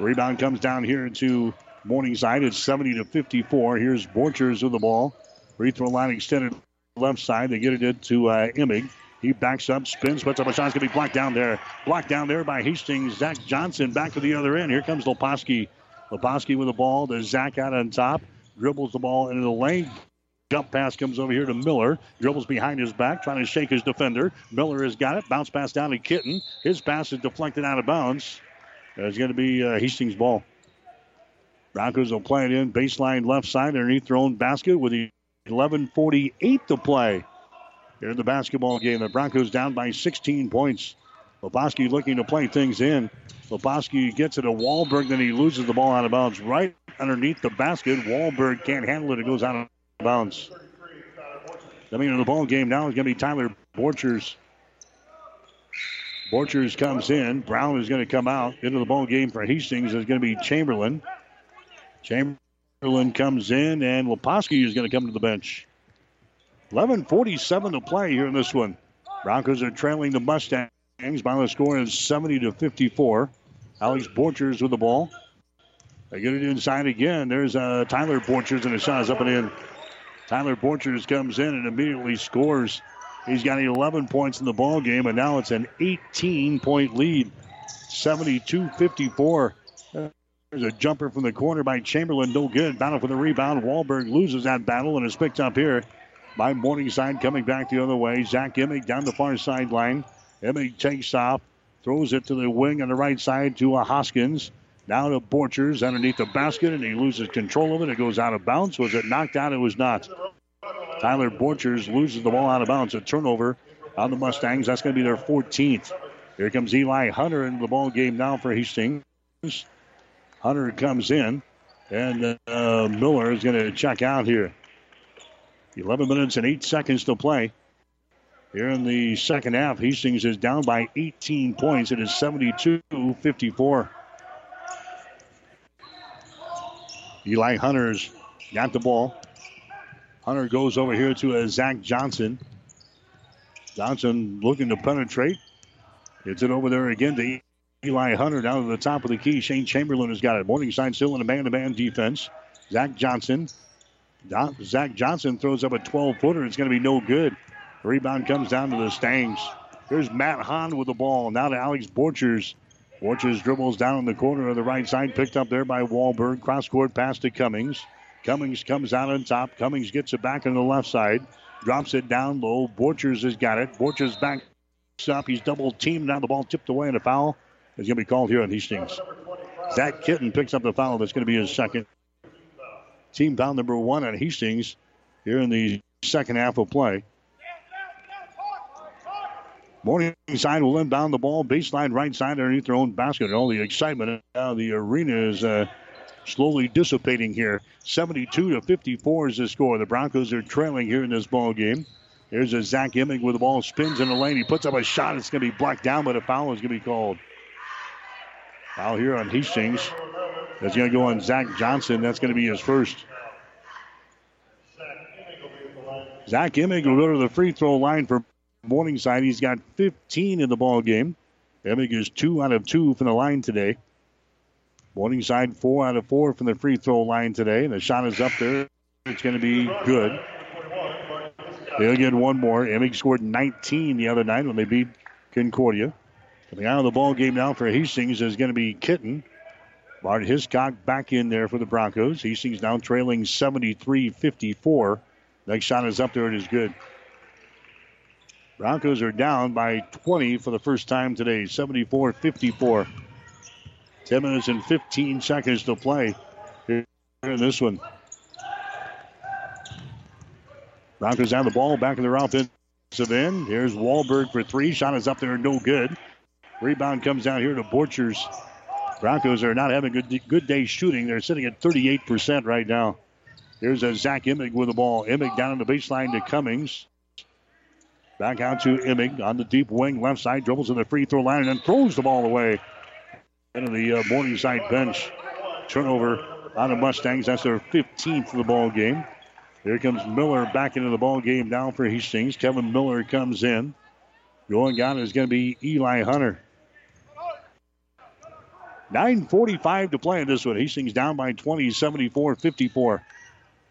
Rebound comes down here to Morningside. It's 70 to 54. Here's Borchers with the ball. Free throw line extended left side. They get it into uh. He backs up, spins, puts up a shot. It's going to be blocked down there. Blocked down there by Hastings. Zach Johnson back to the other end. Here comes Leposki. Leposki with the ball. There's Zach out on top. Dribbles the ball into the lane. Jump pass comes over here to Miller. Dribbles behind his back, trying to shake his defender. Miller has got it. Bounce pass down to Kitten. His pass is deflected out of bounds. It's going to be uh, Hastings' ball. Broncos will play it in baseline left side underneath their own basket with the 11:48 to play. Here in the basketball game, the Broncos down by 16 points. Leposki looking to play things in. Leposki gets it to Wahlberg, then he loses the ball out of bounds right underneath the basket. Wahlberg can't handle it. It goes out of bounds. Coming into the ball game now is going to be Tyler Borchers. Borchers comes in. Brown is going to come out into the ball game for Hastings. Is going to be Chamberlain. Chamberlain comes in, and Leposki is going to come to the bench. 11:47 to play here in this one. Broncos are trailing the Mustangs by the score of 70 to 54. Alex Borchers with the ball. They get it inside again. There's uh, Tyler Borchers, and the shot is up and in. Tyler Borchers comes in and immediately scores. He's got 11 points in the ball game, and now it's an 18 point lead. 72 54. There's a jumper from the corner by Chamberlain, no good. Battle for the rebound. Wahlberg loses that battle and is picked up here by Morningside coming back the other way. Zach Imig down the far sideline. Imig takes off, throws it to the wing on the right side to a Hoskins. Now to Borchers underneath the basket, and he loses control of it. It goes out of bounds. Was it knocked out? It was not. Tyler Borchers loses the ball out of bounds. A turnover on the Mustangs. That's going to be their 14th. Here comes Eli Hunter into the ball game now for Hastings. Hunter comes in, and uh, Miller is going to check out here. 11 minutes and 8 seconds to play. Here in the second half, Hastings is down by 18 points. It is 72 54. Eli Hunter's got the ball. Hunter goes over here to a Zach Johnson. Johnson looking to penetrate. Gets it over there again to Eli Hunter down to the top of the key. Shane Chamberlain has got it. Morningside still in a man to man defense. Zach Johnson. Zach Johnson throws up a 12 footer. It's going to be no good. Rebound comes down to the Stangs. Here's Matt Hahn with the ball. Now to Alex Borchers. Borchers dribbles down in the corner of the right side, picked up there by Wahlberg. Cross court pass to Cummings. Cummings comes out on top. Cummings gets it back on the left side, drops it down low. Borchers has got it. Borchers back up. He's double teamed. Now the ball tipped away, and a foul is going to be called here on Hastings. Zach Kitten picks up the foul. That's going to be his second. Team foul number one on Hastings here in the second half of play. Morningside will inbound the ball, baseline right side underneath their own basket. All the excitement now the arena is uh, slowly dissipating here. 72 to 54 is the score. The Broncos are trailing here in this ball game. Here's a Zach Imig with the ball, spins in the lane. He puts up a shot. It's going to be blocked down, but a foul is going to be called. Foul here on Hastings. That's going to go on Zach Johnson. That's going to be his first. Zach Imig will go to the free throw line for Morningside. He's got 15 in the ball game. Imig is two out of two from the line today. Morningside four out of four from the free throw line today. The shot is up there. It's going to be good. They'll get one more. Imig scored 19 the other night when they beat Concordia. Coming out of the ball game now for Hastings is going to be Kitten. Bart Hiscock back in there for the Broncos. Hastings now trailing 73 54. Next shot is up there. It is good. Broncos are down by 20 for the first time today, 74 54. 10 minutes and 15 seconds to play here in this one. Broncos have the ball back in their offensive end. Here's Wahlberg for three. Shot is up there, no good. Rebound comes down here to Borchers. Broncos are not having a good, good day shooting. They're sitting at 38% right now. Here's a Zach Imig with the ball. Imig down on the baseline to Cummings. Back out to Imig on the deep wing, left side, dribbles in the free throw line, and then throws the ball away. Into the uh, Morningside bench. Turnover on the Mustangs. That's their 15th of the ball game. Here comes Miller back into the ball game now for Hastings. Kevin Miller comes in. Going out is going to be Eli Hunter. 9.45 to play in this one. Hastings down by 20, 74 54.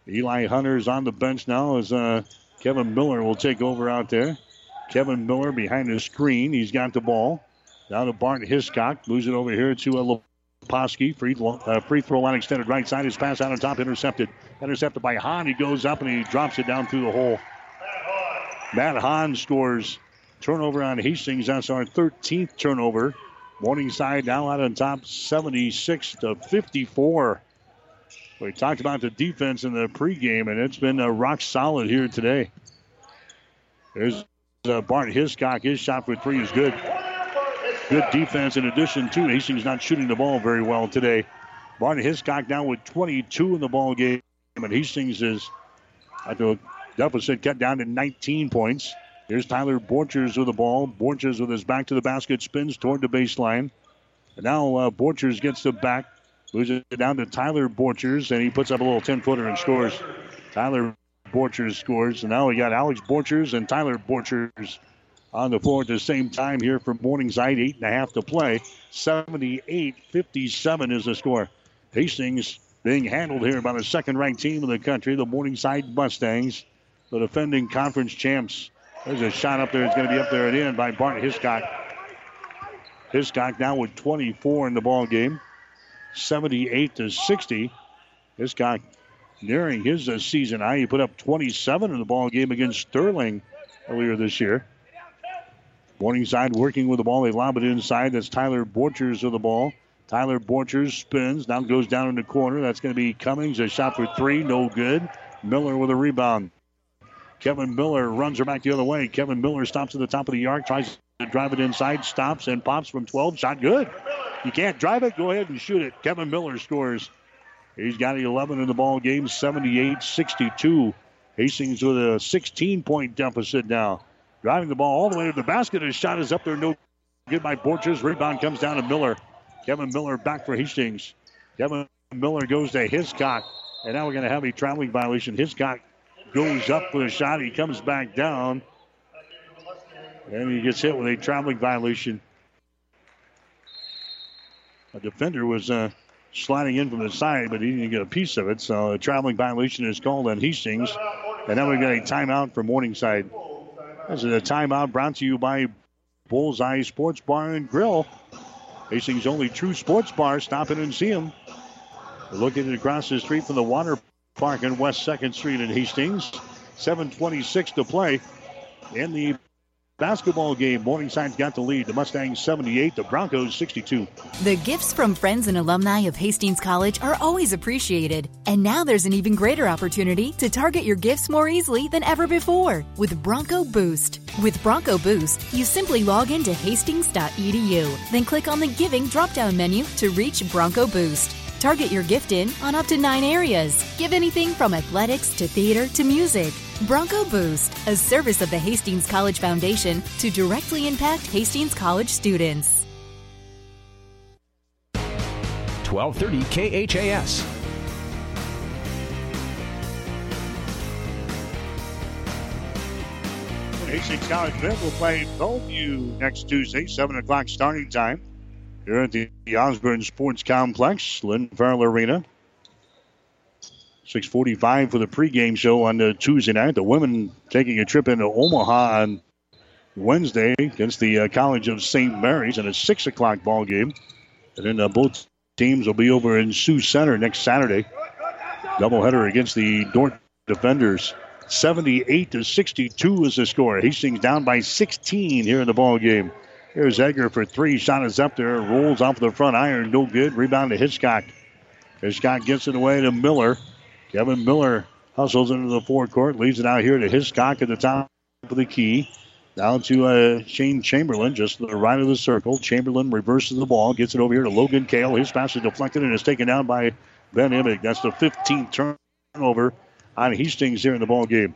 Eli Hunter is on the bench now as uh, Kevin Miller will take over out there. Kevin Miller behind the screen. He's got the ball. Now to Bart Hiscock. Moves it over here to uh, Leposki. Free, uh, free throw line extended right side. His pass out on top. Intercepted. Intercepted by Hahn. He goes up and he drops it down through the hole. Matt Hahn scores. Turnover on Hastings. That's our 13th turnover. Morningside now out on top 76 to 54. We talked about the defense in the pregame, and it's been uh, rock solid here today. There's uh, Bart Hiscock. His shot for three is good. Good defense in addition to Hastings not shooting the ball very well today. Bart Hiscock now with 22 in the ball game, and Hastings is at the deficit cut down to 19 points. Here's Tyler Borchers with the ball. Borchers with his back to the basket spins toward the baseline. And now uh, Borchers gets the back, moves it down to Tyler Borchers, and he puts up a little 10 footer and scores. Tyler Borchers scores. And now we got Alex Borchers and Tyler Borchers on the floor at the same time here for Morningside. Eight and a half to play. 78 57 is the score. Hastings being handled here by the second ranked team in the country, the Morningside Mustangs, the defending conference champs. There's a shot up there. It's going to be up there at end by Bart Hiscock. Hiscock now with 24 in the ball game. 78 to 60. Hiscock nearing his uh, season high. He put up 27 in the ball game against Sterling earlier this year. Morningside working with the ball. They lob it inside. That's Tyler Borchers with the ball. Tyler Borchers spins. Now goes down in the corner. That's going to be Cummings. A shot for three. No good. Miller with a rebound. Kevin Miller runs her back the other way. Kevin Miller stops at the top of the arc, tries to drive it inside, stops and pops from 12. Shot good. You can't drive it, go ahead and shoot it. Kevin Miller scores. He's got 11 in the ball game, 78 62. Hastings with a 16 point deficit now. Driving the ball all the way to the basket. His shot is up there, no good by Borchers. Rebound comes down to Miller. Kevin Miller back for Hastings. Kevin Miller goes to Hiscock. And now we're going to have a traveling violation. Hiscock goes up for a shot. He comes back down. And he gets hit with a traveling violation. A defender was uh, sliding in from the side, but he didn't get a piece of it. So a traveling violation is called on Hastings. And now we've got a timeout for Morningside. This is a timeout brought to you by Bullseye Sports Bar and Grill. Hastings' only true sports bar. Stop in and see them. Located across the street from the water park on West 2nd Street in Hastings. 7.26 to play in the basketball game. Morningside's got the lead. The Mustangs 78, the Broncos 62. The gifts from friends and alumni of Hastings College are always appreciated. And now there's an even greater opportunity to target your gifts more easily than ever before with Bronco Boost. With Bronco Boost, you simply log into hastings.edu, then click on the Giving drop down menu to reach Bronco Boost. Target your gift in on up to nine areas. Give anything from athletics to theater to music. Bronco Boost, a service of the Hastings College Foundation to directly impact Hastings College students. 1230 KHAS. Hastings College men will play Bellevue next Tuesday, 7 o'clock starting time here at the Osborne Sports Complex, Lynn Farrell Arena. 6:45 for the pregame show on the Tuesday night. The women taking a trip into Omaha on Wednesday against the uh, College of St. Mary's in a six o'clock ball game, and then uh, both teams will be over in Sioux Center next Saturday. Doubleheader against the Dordt Defenders. 78 to 62 is the score. Hastings down by 16 here in the ball game. Here's Edgar for three. Shot is up there. Rolls off the front iron. No good. Rebound to Hiscock. Hiscock gets it away to Miller. Kevin Miller hustles into the forecourt. Leaves it out here to Hiscock at the top of the key. Down to uh, Shane Chamberlain, just to the right of the circle. Chamberlain reverses the ball, gets it over here to Logan Kale. His pass is deflected and is taken down by Ben Imig. That's the 15th turnover on Hastings here in the ball game.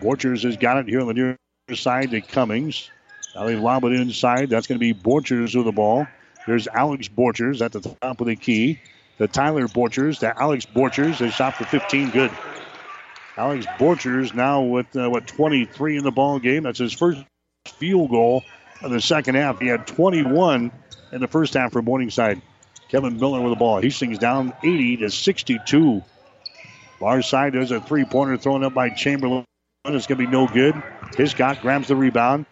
Borchers has got it here on the near side to Cummings. Now they lob it inside. That's going to be Borchers with the ball. There's Alex Borchers at the top of the key. The Tyler Borchers to Alex Borchers. They shot for 15. Good. Alex Borchers now with uh, what 23 in the ball game. That's his first field goal of the second half. He had 21 in the first half for Morningside. Kevin Miller with the ball. Hastings down 80 to 62. Far side, there's a three pointer thrown up by Chamberlain. It's going to be no good. Hiscock grabs the rebound.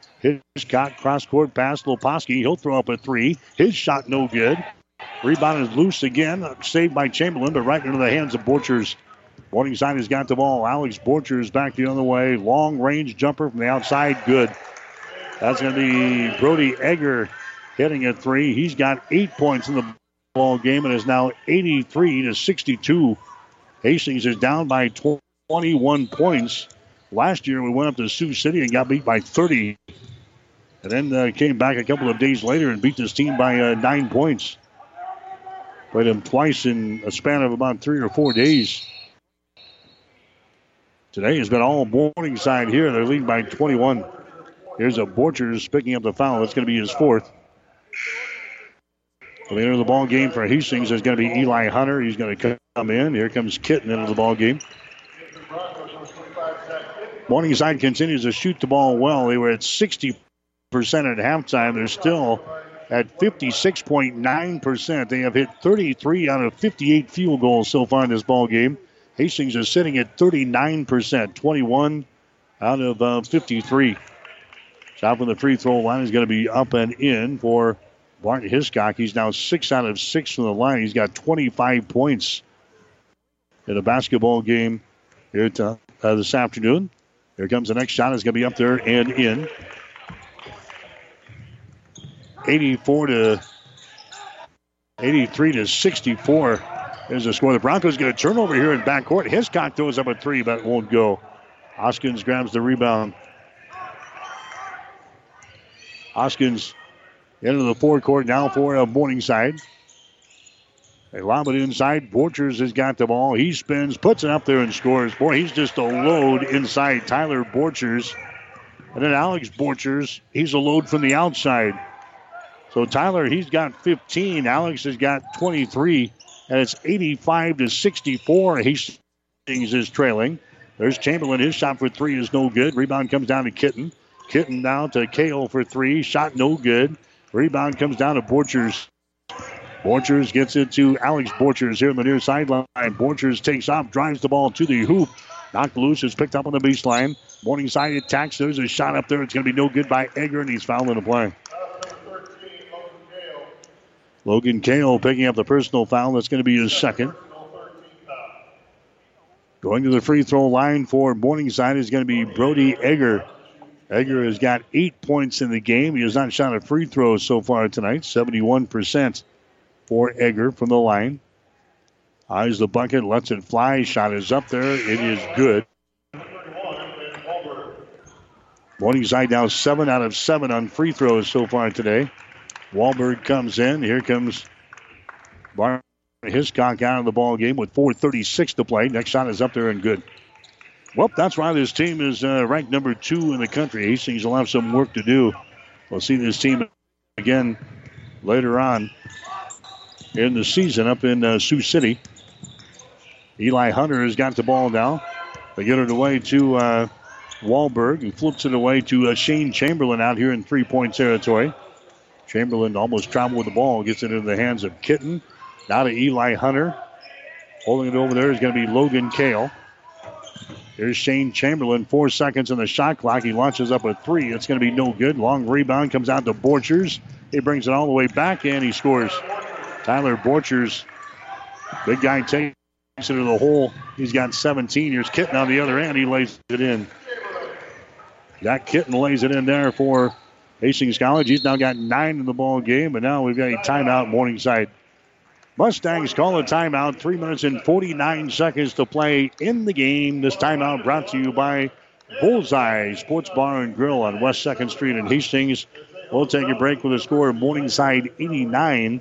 Hiscock cross court pass. Loposki. He'll throw up a three. His shot no good. Rebound is loose again. Saved by Chamberlain, but right into the hands of Borchers. Morningside has got the ball. Alex Borchers back the other way. Long range jumper from the outside. Good. That's going to be Brody Egger hitting a three. He's got eight points in the ball game and is now 83 to 62. Hastings is down by 21 points. Last year we went up to Sioux City and got beat by 30. And then uh, came back a couple of days later and beat this team by uh, nine points. Played them twice in a span of about three or four days. Today has been all Morningside here. They're leading by 21. Here's a Borchers picking up the foul. That's going to be his fourth. The leader of the ball game for Hastings is going to be Eli Hunter. He's going to come in. Here comes Kitten into the ball game. Morningside continues to shoot the ball well. They were at 60% at halftime. They're still at 56.9%. They have hit 33 out of 58 field goals so far in this ball game. Hastings is sitting at 39%, 21 out of uh, 53. Shot from the free throw line is going to be up and in for Bart Hiscock. He's now six out of six from the line. He's got 25 points in a basketball game here to, uh, this afternoon. Here comes the next shot. It's going to be up there and in. 84 to 83 to 64 is the score. The Broncos get a turnover here in backcourt. Hiscock throws up a three, but won't go. Hoskins grabs the rebound. Hoskins into the forecourt now for a Morningside. They lob it inside. Borchers has got the ball. He spins, puts it up there, and scores. Boy, he's just a load inside. Tyler Borchers. And then Alex Borchers, he's a load from the outside. So Tyler, he's got 15. Alex has got 23. And it's 85 to 64. Hastings is trailing. There's Chamberlain. His shot for three is no good. Rebound comes down to Kitten. Kitten down to Kale for three. Shot no good. Rebound comes down to Borchers. Borchers gets it to Alex Borchers here on the near sideline. Borchers takes off, drives the ball to the hoop. Knocked loose, is picked up on the baseline. Morningside attacks. There's a shot up there. It's going to be no good by Egger, and he's fouled in the play. Logan Kale picking up the personal foul. That's going to be his second. Going to the free throw line for Morningside is going to be Brody Egger. Egger has got eight points in the game. He has not shot a free throw so far tonight. 71% for Egger from the line. Eyes the bucket, lets it fly. Shot is up there. It is good. Morningside now seven out of seven on free throws so far today. Wahlberg comes in. Here comes Bart Hiscock out of the ball game with 4:36 to play. Next shot is up there and good. Well, that's why this team is uh, ranked number two in the country. Hastings will have some work to do. We'll see this team again later on in the season up in uh, Sioux City. Eli Hunter has got the ball now. They get it away to uh, Wahlberg, who flips it away to uh, Shane Chamberlain out here in three point territory. Chamberlain almost traveled with the ball, gets it into the hands of Kitten. Now to Eli Hunter. Holding it over there is going to be Logan Kale. Here's Shane Chamberlain, four seconds on the shot clock. He launches up a three. It's going to be no good. Long rebound comes out to Borchers. He brings it all the way back and he scores. Tyler Borchers, big guy takes it to the hole. He's got 17. Here's Kitten on the other end. He lays it in. That Kitten lays it in there for Hastings College. He's now got nine in the ball game, and now we've got a timeout Morningside. Mustangs call a timeout. Three minutes and 49 seconds to play in the game. This timeout brought to you by Bullseye Sports Bar and Grill on West 2nd Street in Hastings. We'll take a break with a score of Morningside 89.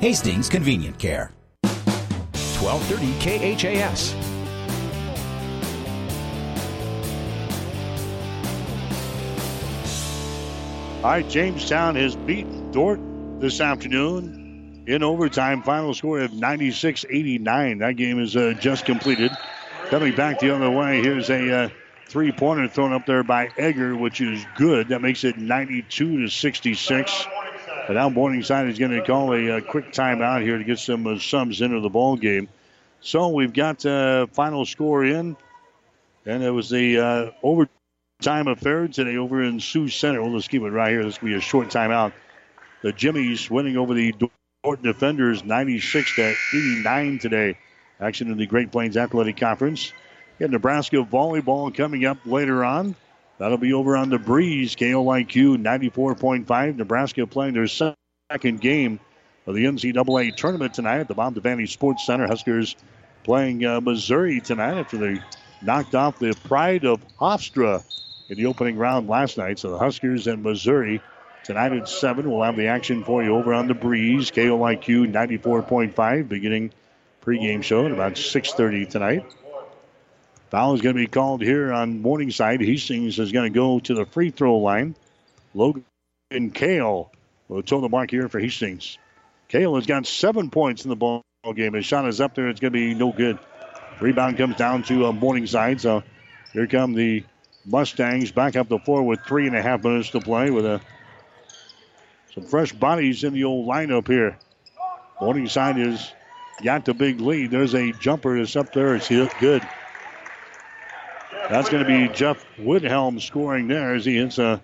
Hastings Convenient Care. 1230 KHAS. All right, Jamestown has beat Dordt this afternoon in overtime. Final score of 96 89. That game is uh, just completed. Coming back the other way, here's a uh, three pointer thrown up there by Egger, which is good. That makes it 92 to 66. But now Morningside is going to call a, a, quick timeout here to get some uh, subs into the ball game. So we've got uh, final score in, and it was the uh, overtime affair today over in Sioux Center. We'll just keep it right here. This will be a short timeout. The Jimmies winning over the Dordt Defenders 96 to 89 today. Action in the Great Plains Athletic Conference. Got Nebraska volleyball coming up later on. That'll be over on the breeze. KOIQ 94.5. Nebraska playing their second game of the NCAA tournament tonight at the Bob Devaney Sports Center. Huskers playing uh, Missouri tonight after they knocked off the Pride of Hofstra in the opening round last night. So the Huskers and Missouri tonight at 7. We'll have the action for you over on the breeze. KOIQ 94.5 beginning pregame show at about 6.30 tonight. Foul is going to be called here on Morningside. Hastings is going to go to the free throw line. Logan Kale will toe the mark here for Hastings. Kale has got seven points in the ball game. His shot is up there. It's going to be no good. Rebound comes down to uh, Morningside. So here come the Mustangs back up the floor with three and a half minutes to play with a, some fresh bodies in the old lineup here. Morningside has got the big lead. There's a jumper that's up there. It's good. That's going to be Jeff Wilhelm scoring there as he hits a,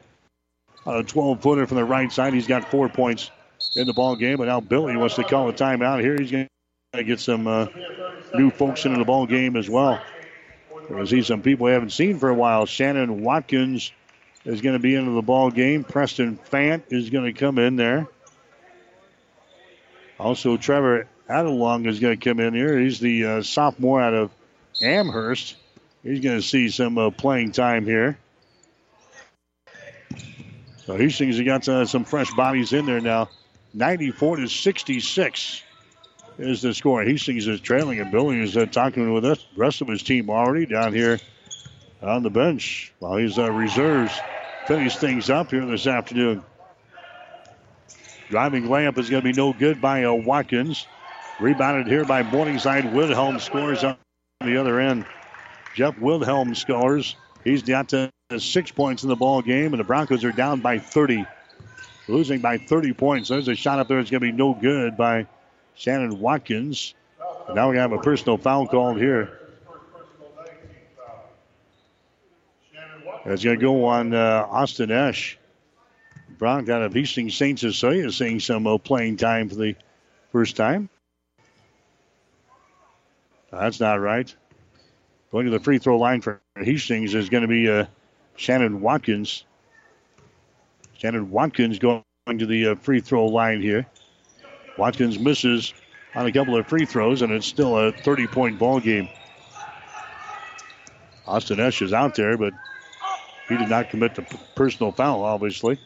a 12 footer from the right side. He's got four points in the ball game, but now Billy wants to call a timeout here. He's going to get some uh, new folks into the ball game as well. We'll see some people we haven't seen for a while. Shannon Watkins is going to be into the ball game. Preston Fant is going to come in there. Also, Trevor Adelong is going to come in here. He's the uh, sophomore out of Amherst. He's going to see some uh, playing time here. So Hastings has got uh, some fresh bodies in there now. 94 to 66 is the score. Hastings is trailing, and Billy is uh, talking with us, the rest of his team already down here on the bench while his uh, reserves finish things up here this afternoon. Driving layup is going to be no good by uh, Watkins. Rebounded here by Morningside. Wilhelm scores on the other end. Jeff Wilhelm scores. He's got to six points in the ball game, and the Broncos are down by 30, losing by 30 points. There's a shot up there that's going to be no good by Shannon Watkins. And now we have a personal foul called here. It's going to go on uh, Austin Esch. Brown got a Hastings St. Cecilia seeing some uh, playing time for the first time. That's not right. Going to the free throw line for Hastings is going to be uh, Shannon Watkins. Shannon Watkins going to the uh, free throw line here. Watkins misses on a couple of free throws, and it's still a 30 point ball game. Austin Esch is out there, but he did not commit the personal foul, obviously.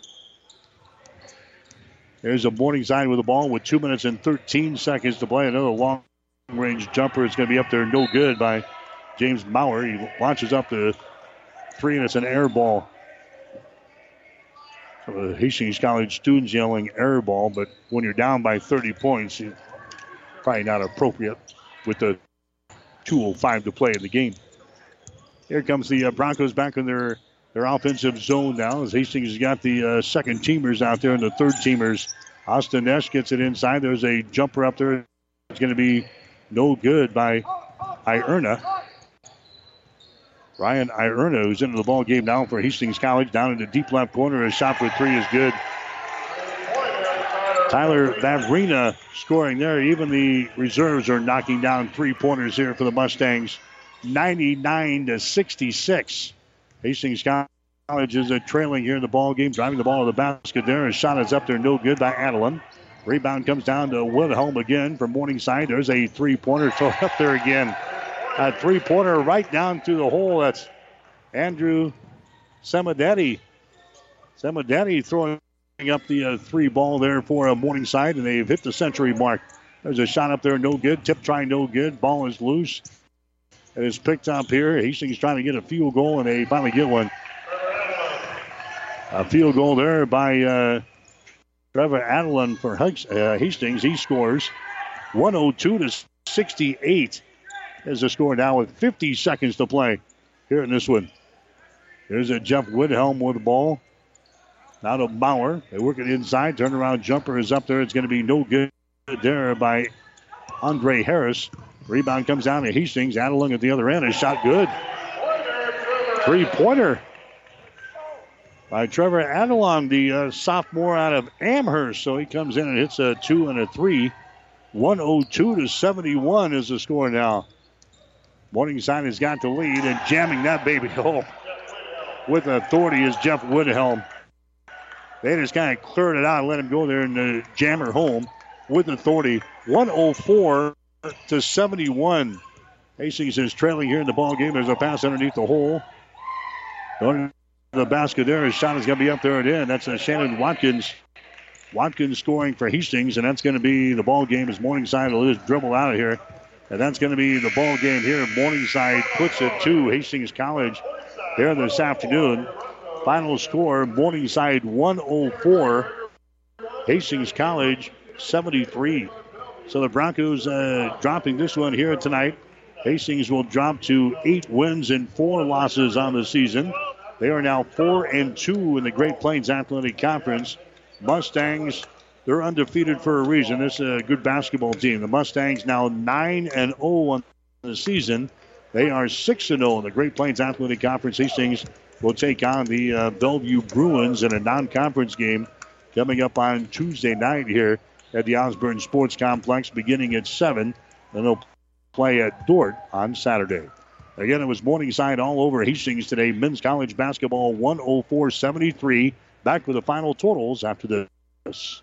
There's a Morningside with the ball with two minutes and 13 seconds to play. Another long range jumper is going to be up there, no good by James Maurer. He launches up the three, and it's an air ball. So the Hastings College students yelling air ball, but when you're down by 30 points, it's probably not appropriate with the 2.05 to play in the game. Here comes the uh, Broncos back in their, their offensive zone now as Hastings has got the uh, second teamers out there and the third teamers. Austin Esch gets it inside. There's a jumper up there. It's going to be no good by Ierna. Ryan Ierna, who's into the ball game now for Hastings College, down in the deep left corner. A shot for three is good. Tyler Vavrina scoring there. Even the reserves are knocking down three pointers here for the Mustangs. 99 to 66. Hastings College is trailing here in the ball game, driving the ball to the basket there. A shot is up there, no good by Adeline. Rebound comes down to Wilhelm again from Morningside. There's a three pointer throw up there again. A three pointer right down through the hole. That's Andrew Semadetti. Semadetti throwing up the uh, three ball there for uh, Morningside, and they've hit the century mark. There's a shot up there, no good. Tip try, no good. Ball is loose. It is picked up here. Hastings trying to get a field goal, and they finally get one. A field goal there by uh, Trevor Adeline for uh, Hastings. He scores 102 to 68 is the score now with 50 seconds to play here in this one. There's a Jeff Wilhelm with the ball. Now to Bauer. They work it inside. Turnaround jumper is up there. It's going to be no good there by Andre Harris. Rebound comes down to Hastings. Adeline at the other end. A shot good. Three pointer by Trevor Adelon, the uh, sophomore out of Amherst. So he comes in and hits a two and a three. 102 to 71 is the score now. Morningside has got the lead and jamming that baby home with authority is Jeff Wilhelm. They just kind of cleared it out and let him go there and jam her home with authority. 104 to 71. Hastings is trailing here in the ball game. There's a pass underneath the hole. Going to the basket there. His shot is going to be up there and in. That's a Shannon Watkins. Watkins scoring for Hastings, and that's going to be the ball game as Morningside will just dribble out of here. And that's going to be the ball game here. Morningside puts it to Hastings College here this afternoon. Final score Morningside 104, Hastings College 73. So the Broncos uh, dropping this one here tonight. Hastings will drop to eight wins and four losses on the season. They are now four and two in the Great Plains Athletic Conference. Mustangs, they're undefeated for a reason. This is a good basketball team. The Mustangs now nine and zero on the season. They are six and zero in the Great Plains Athletic Conference. Hastings will take on the uh, Bellevue Bruins in a non-conference game coming up on Tuesday night here at the Osborne Sports Complex, beginning at seven. And they'll play at Dordt on Saturday. Again, it was Morningside all over Hastings today. Men's college basketball 104 73. Back with the final totals after this.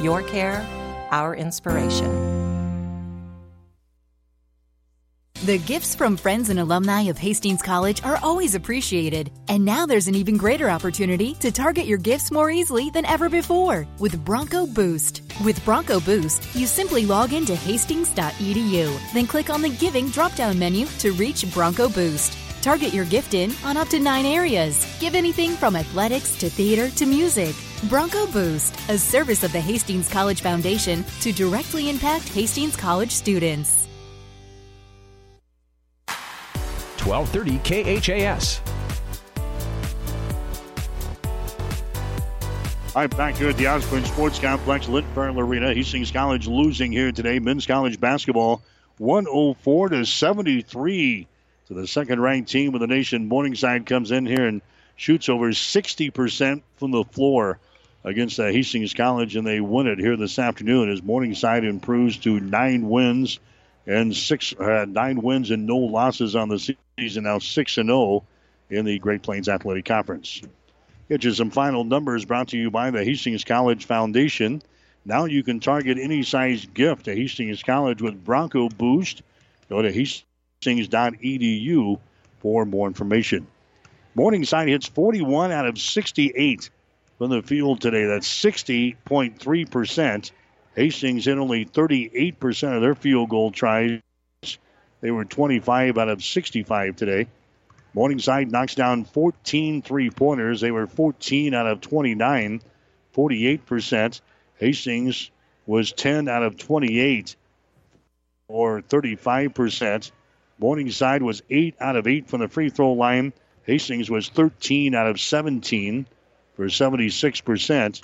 Your care, our inspiration. The gifts from friends and alumni of Hastings College are always appreciated. And now there's an even greater opportunity to target your gifts more easily than ever before with Bronco Boost. With Bronco Boost, you simply log into hastings.edu, then click on the Giving drop down menu to reach Bronco Boost. Target your gift in on up to nine areas. Give anything from athletics to theater to music. Bronco Boost, a service of the Hastings College Foundation to directly impact Hastings College students. 1230 KHAS. All right, back here at the Osborne Sports Complex, Lynn Farrell Arena. Hastings College losing here today. Men's college basketball 104 to 73 to the second ranked team of the nation. Morningside comes in here and shoots over 60% from the floor against uh, Hastings College, and they win it here this afternoon as Morningside improves to nine wins and six uh, nine wins and no losses on the season. Now six and zero oh in the Great Plains Athletic Conference. Get you some final numbers brought to you by the Hastings College Foundation. Now you can target any size gift to Hastings College with Bronco Boost. Go to hastings.edu for more information. Morningside hits 41 out of 68 from the field today. That's 60.3%. Hastings hit only 38% of their field goal tries. They were 25 out of 65 today. Morningside knocks down 14 three pointers. They were 14 out of 29, 48%. Hastings was 10 out of 28, or 35%. Morningside was 8 out of 8 from the free throw line. Hastings was 13 out of 17 for 76%.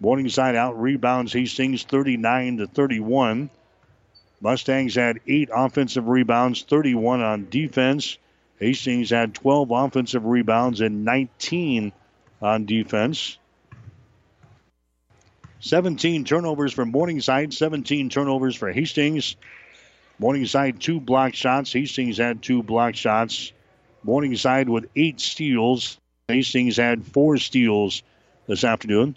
Morningside out rebounds Hastings 39 to 31. Mustangs had eight offensive rebounds, 31 on defense. Hastings had 12 offensive rebounds and 19 on defense. 17 turnovers for Morningside, 17 turnovers for Hastings. Morningside, two block shots. Hastings had two block shots. Morningside with eight steals. Hastings had four steals this afternoon.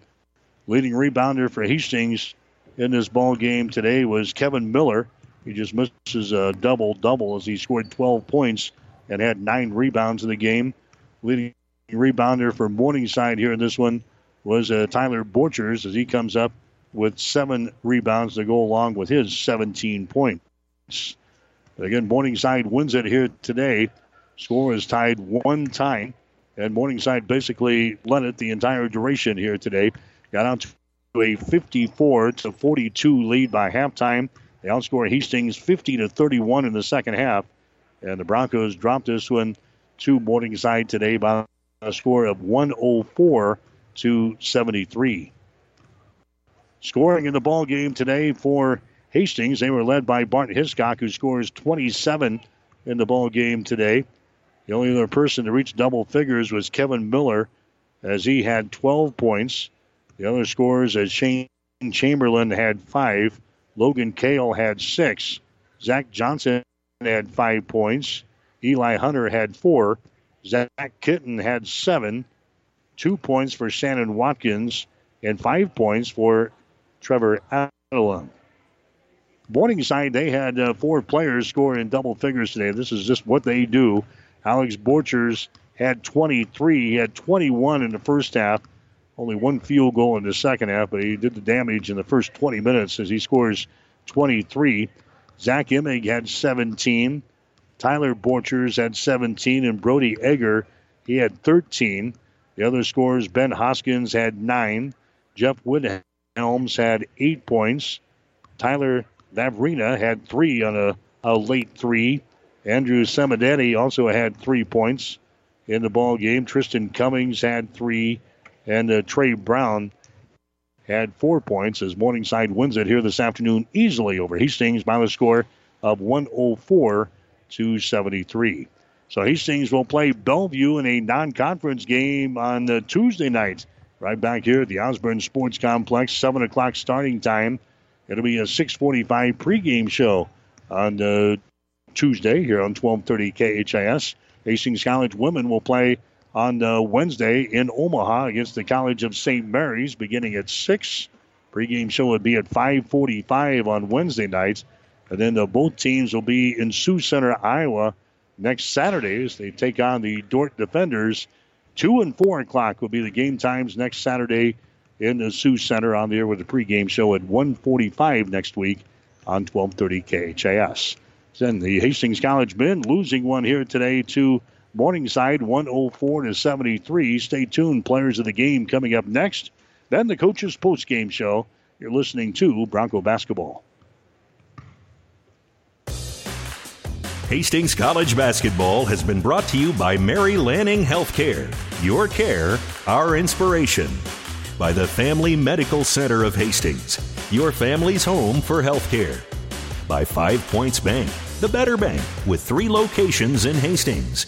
Leading rebounder for Hastings in this ball game today was Kevin Miller. He just misses a double double as he scored 12 points and had nine rebounds in the game. Leading rebounder for Morningside here in this one was uh, Tyler Borchers as he comes up with seven rebounds to go along with his 17 points. Again, Morningside wins it here today. Score is tied one time, and Morningside basically led it the entire duration here today. Got out to a 54 to 42 lead by halftime. They outscore Hastings 50 to 31 in the second half. And the Broncos dropped this one to Morningside today by a score of 104 to 73. Scoring in the ball game today for Hastings, they were led by Bart Hiscock, who scores 27 in the ball game today. The only other person to reach double figures was Kevin Miller, as he had 12 points. The other scores as Shane Chamberlain had five, Logan Kale had six, Zach Johnson had five points. Eli Hunter had four. Zach Kitten had seven. Two points for Shannon Watkins and five points for Trevor Adelon. Morningside, they had uh, four players score in double figures today. This is just what they do. Alex Borchers had 23. He had 21 in the first half. Only one field goal in the second half, but he did the damage in the first 20 minutes as he scores 23. Zach Imig had 17. Tyler Borchers had 17, and Brody Egger, he had 13. The other scores, Ben Hoskins had 9. Jeff Wilhelms had 8 points. Tyler Vavrina had 3 on a, a late 3. Andrew Semidetti also had 3 points in the ball game. Tristan Cummings had 3. And uh, Trey Brown had four points as Morningside wins it here this afternoon easily over Hastings by the score of 104 to 73. So Hastings will play Bellevue in a non-conference game on the Tuesday night, right back here at the Osborne Sports Complex, seven o'clock starting time. It'll be a 6:45 pregame show on uh, Tuesday here on 12:30 KHAS. Hastings College women will play on uh, Wednesday in Omaha against the College of St. Mary's, beginning at six. Pregame show would be at 5:45 on Wednesday nights, and then uh, both teams will be in Sioux Center, Iowa, next Saturday as they take on the Dordt Defenders. Two and four o'clock will be the game times next Saturday in the Sioux Center on the air with the pregame show at 1:45 next week on 12:30 KHAS. Then the Hastings College men losing one here today to Morningside, 104 to 73. Stay tuned, players of the game coming up next. Then the coaches post-game show. You're listening to Bronco basketball. Hastings College basketball has been brought to you by Mary Lanning Healthcare. Your care, our inspiration. By the Family Medical Center of Hastings, your family's home for healthcare. By Five Points Bank, the better bank with three locations in Hastings.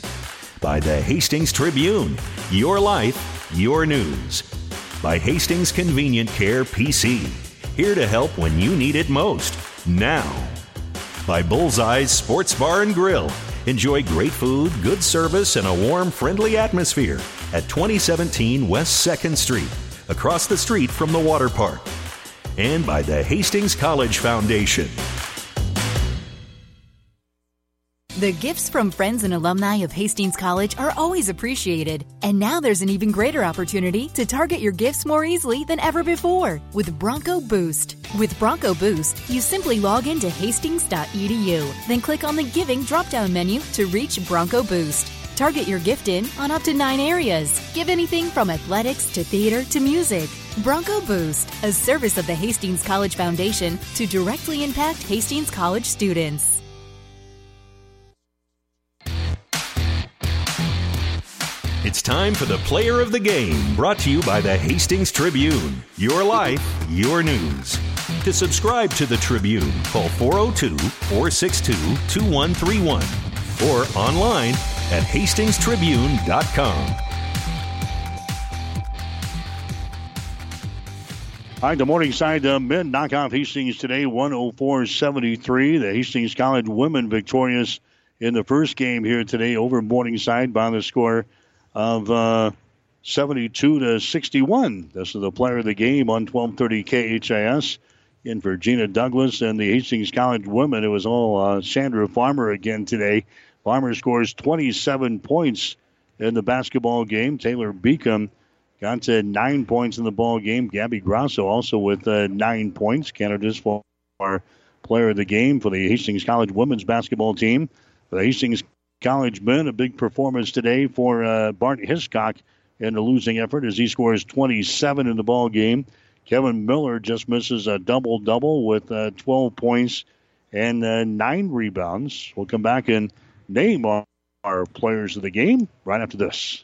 By the Hastings Tribune, your life, your news. By Hastings Convenient Care PC, here to help when you need it most, now by Bullseye's Sports Bar and Grill. Enjoy great food, good service, and a warm, friendly atmosphere at 2017 West 2nd Street, across the street from the water park. And by the Hastings College Foundation. The gifts from friends and alumni of Hastings College are always appreciated. And now there's an even greater opportunity to target your gifts more easily than ever before with Bronco Boost. With Bronco Boost, you simply log into hastings.edu, then click on the Giving drop down menu to reach Bronco Boost. Target your gift in on up to nine areas. Give anything from athletics to theater to music. Bronco Boost, a service of the Hastings College Foundation to directly impact Hastings College students. It's time for the player of the game, brought to you by the Hastings Tribune. Your life, your news. To subscribe to the Tribune, call 402 462 2131 or online at hastingstribune.com. All right, the Morningside uh, men knock off Hastings today, 104 73. The Hastings College women victorious in the first game here today over Morningside by the score of uh, 72 to 61. This is the player of the game on 1230 KHAS. In Virginia Douglas and the Hastings College women, it was all uh, Chandra Farmer again today. Farmer scores 27 points in the basketball game. Taylor Beacom got to nine points in the ball game. Gabby Grosso also with uh, nine points. Canada's for player of the game for the Hastings College women's basketball team. For the Hastings College men, a big performance today for uh, Bart Hiscock in the losing effort as he scores 27 in the ball game. Kevin Miller just misses a double double with uh, 12 points and uh, nine rebounds. We'll come back and name our, our players of the game right after this.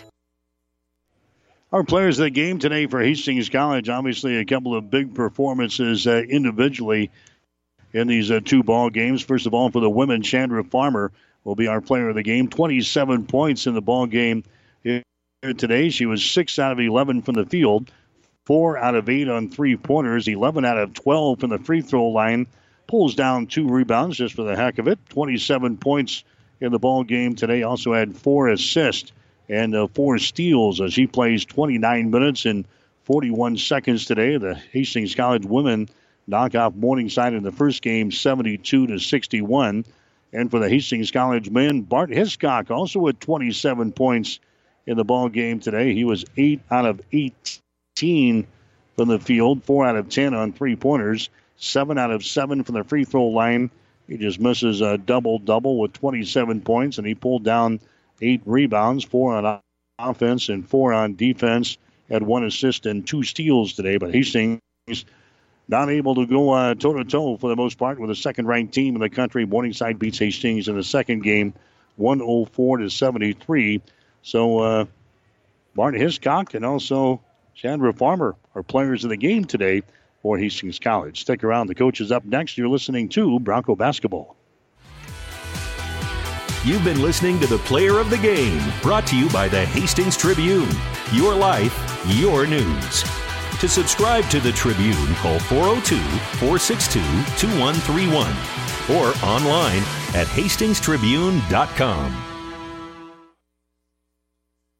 Our players of the game today for Hastings College, obviously a couple of big performances uh, individually in these uh, two ball games. First of all, for the women, Chandra Farmer will be our player of the game. 27 points in the ball game here today. She was 6 out of 11 from the field, 4 out of 8 on three pointers, 11 out of 12 from the free throw line. Pulls down two rebounds just for the heck of it. 27 points in the ball game today. Also had four assists and uh, four steals as he plays 29 minutes and 41 seconds today. The Hastings College women knock off Morningside in the first game 72 to 61. And for the Hastings College men, Bart Hiscock also with 27 points in the ball game today. He was 8 out of 18 from the field, 4 out of 10 on three pointers, 7 out of 7 from the free throw line, He just misses a double double with 27 points, and he pulled down eight rebounds, four on offense and four on defense. Had one assist and two steals today, but Hastings not able to go toe to toe for the most part with the second ranked team in the country. Morningside beats Hastings in the second game, 104 to 73. So uh, Bart Hiscock and also Chandra Farmer are players of the game today for Hastings College. Stick around. The coach is up next. You're listening to Bronco Basketball. You've been listening to the Player of the Game, brought to you by the Hastings Tribune. Your life, your news. To subscribe to the Tribune, call 402 462 2131 or online at hastingstribune.com.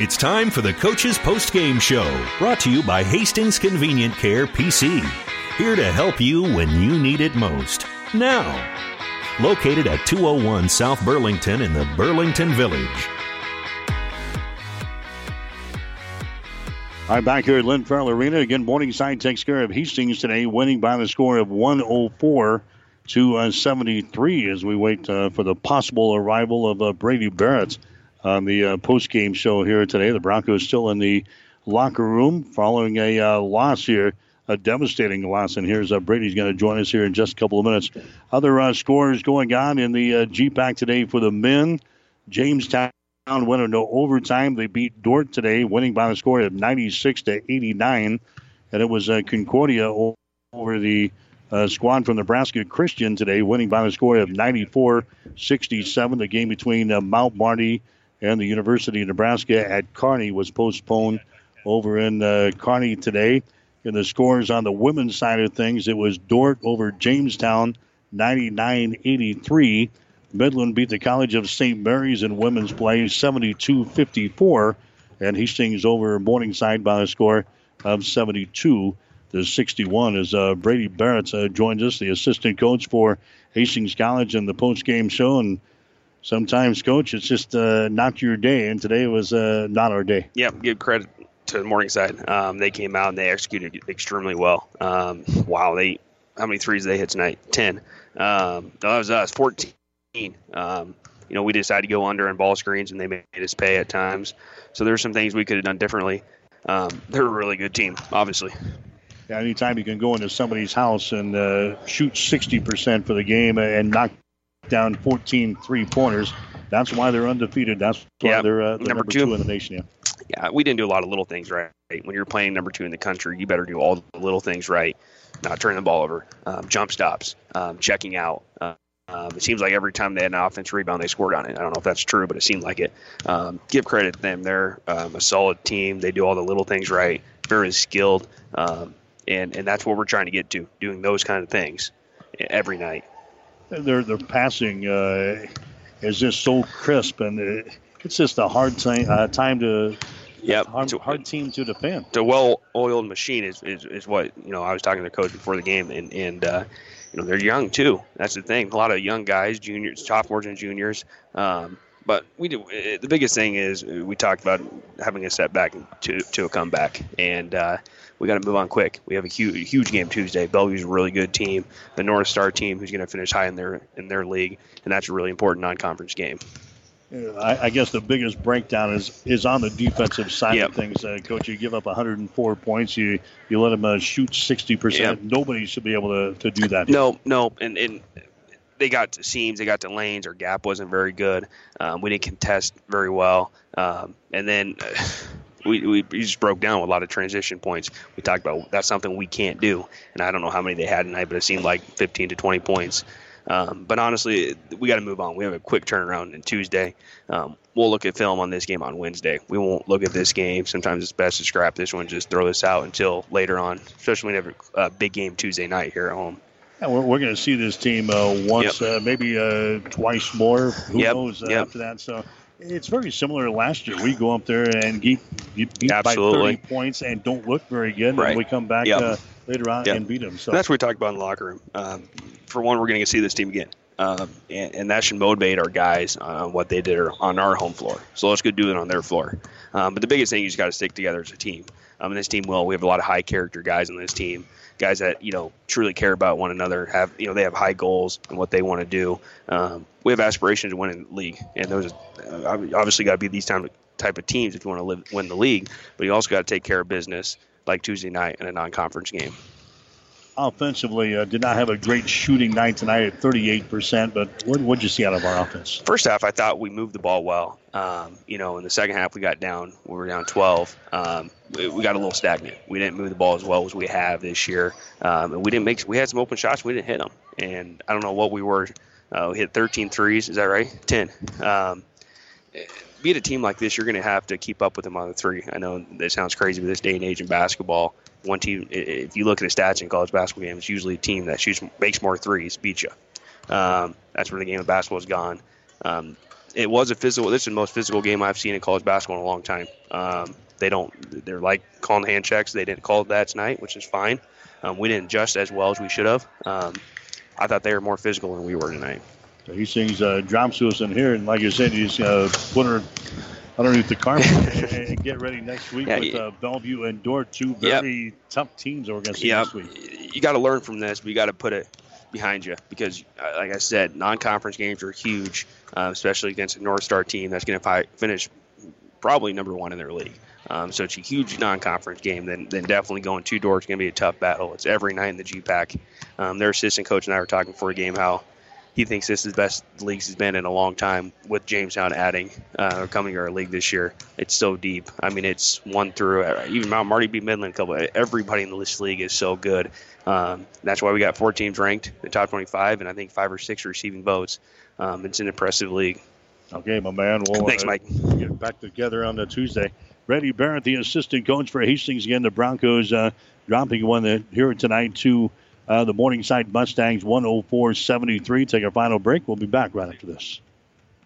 It's time for the Coach's Post Game Show, brought to you by Hastings Convenient Care PC. Here to help you when you need it most. Now, located at 201 South Burlington in the Burlington Village. Right, back here at Lynn Farrell Arena. Again, Morningside takes care of Hastings today, winning by the score of 104 to uh, 73 as we wait uh, for the possible arrival of uh, Brady Barrett on the uh, post-game show here today. The Broncos still in the locker room following a uh, loss here, a devastating loss. And here's uh, Brady's going to join us here in just a couple of minutes. Other uh, scores going on in the uh, GPAC today for the men. Jamestown went into overtime. They beat Dordt today, winning by the score of 96 to 89. And it was uh, Concordia over the uh, squad from Nebraska Christian today, winning by the score of 94 67. The game between uh, Mount Marty and the University of Nebraska at Kearney was postponed over in uh, Kearney today. In the scores on the women's side of things, it was Dordt over Jamestown 99 83. Midland beat the College of St. Mary's in women's play 72 54. And Hastings over Morningside by a score of 72 to 61 as uh, Brady Barrett uh, joins us, the assistant coach for Hastings College in the post game show. And sometimes, coach, it's just uh, not your day. And today was uh, not our day. Yeah, give credit to Morningside. Um, they came out and they executed extremely well. Um, wow, they how many threes did they hit tonight? Ten. Um, that was us. Fourteen. Um, you know, we decided to go under on ball screens, and they made us pay at times. So there's some things we could have done differently. Um, they're a really good team, obviously. Yeah, anytime you can go into somebody's house and uh, shoot 60% for the game and knock down 14 three pointers, that's why they're undefeated. That's why Yeah, they're, uh, they're number number, two. two. in the nation. Yeah. Yeah, we didn't do a lot of little things right. When you're playing number two in the country, you better do all the little things right. Not turning the ball over, um, jump stops, um, checking out. Uh, um, it seems like every time they had an offense rebound, they scored on it. I don't know if that's true, but it seemed like it. Um, give credit to them; they're um, a solid team. They do all the little things right. Very skilled, um, and and that's what we're trying to get to, doing those kind of things every night. Their, their passing uh, is just so crisp, and uh, it's just a hard time, uh, time to Yep. hard, hard team to defend. the well-oiled machine is, is, is what you know. I was talking to the coach before the game, and and uh, you know they're young too. That's the thing. A lot of young guys, juniors, sophomores, and juniors. Um, but we do. The biggest thing is we talked about having a setback to to a comeback, and uh, we got to move on quick. We have a huge huge game Tuesday. Bellevue's a really good team, the North Star team who's going to finish high in their in their league, and that's a really important non-conference game. I, I guess the biggest breakdown is is on the defensive side of things. Uh, Coach, you give up 104 points. You you let them uh, shoot 60 percent. Nobody should be able to, to do that. No, no, and, and they got to seams, they got to lanes. Our gap wasn't very good. Um, we didn't contest very well, um, and then uh, we, we just broke down with a lot of transition points. We talked about that's something we can't do, and I don't know how many they had tonight, but it seemed like 15 to 20 points. Um, but honestly, we got to move on. We have a quick turnaround in Tuesday. Um, we'll look at film on this game on Wednesday. We won't look at this game. Sometimes it's best to scrap this one, just throw this out until later on, especially when we have a big game Tuesday night here at home. Yeah, we're, we're going to see this team uh, once, yep. uh, maybe uh, twice more. Who yep. knows yep. after that? So it's very similar to last year. We go up there and get, get beat Absolutely. by 30 points and don't look very good. Right. And we come back Yep. uh, later on Yep. and beat them. So And that's what we talked about in the locker room. Um, for one, we're going to see this team again. Um, and, and that should motivate our guys on what they did on our home floor. So let's go do it on their floor. Um, but the biggest thing, you just got to stick together as a team. Um, and this team will. We have a lot of high character guys on this team, guys that you know truly care about one another. Have you know they have high goals and what they want to do. Um, we have aspirations to win in the league, and those uh, obviously got to be these time, type of teams if you want to live, win the league. But you also got to take care of business like Tuesday night in a non-conference game. offensively, uh, did not have a great shooting night tonight at 38%. But what would you see out of our offense? First half, I thought we moved the ball well. Um, you know, in the second half, we got down. We were down 12. Um, we, we got a little stagnant. We didn't move the ball as well as we have this year, um, and we didn't make. We had some open shots. We didn't hit them, and I don't know what we were. Uh, we hit 13 threes. Is that right? 10. Um, beat a team like this, you're going to have to keep up with them on the three. I know that sounds crazy, but this day and age in basketball, one team, if you look at the stats in college basketball games, it's usually a team that shoots makes more threes beats you. Um, that's where the game of basketball has gone. Um, it was a physical. This is the most physical game I've seen in college basketball in a long time. Um, they don't. They're like calling hand checks. They didn't call it that tonight, which is fine. Um, we didn't adjust as well as we should have. Um, I thought they were more physical than we were tonight. So he sings uh, drops to us in here, and like you said, he's uh, put her underneath the carpet and, get ready next week Yeah, with uh, Bellevue and Dordt, two very tough teams that we're going to see Yeah, this week. you got to learn from this, you got to put it behind you because, uh, like I said, non-conference games are huge, uh, especially against a North Star team that's going to fi- finish probably number one in their league. Um, so it's a huge non-conference game. Then, then definitely going to Dordt is going to be a tough battle. It's every night in the GPAC. Um, their assistant coach and I were talking for a game how he thinks this is the best the he's been in a long time with Jamestown adding uh, or coming to our league this year. It's so deep. I mean, it's one through uh, even Mount Marty beat Midland. Couple, everybody in this league is so good. Um, that's why we got four teams ranked in the top 25, and I think five or six receiving votes. Um, it's an impressive league. Okay, my man. We'll Thanks, uh, Mike. get back together on the Tuesday. Reddy Barrett, the assistant coach for Hastings again. The Broncos uh, dropping one here tonight to uh, the Morningside Mustangs 104-73. Take our final break. We'll be back right after this.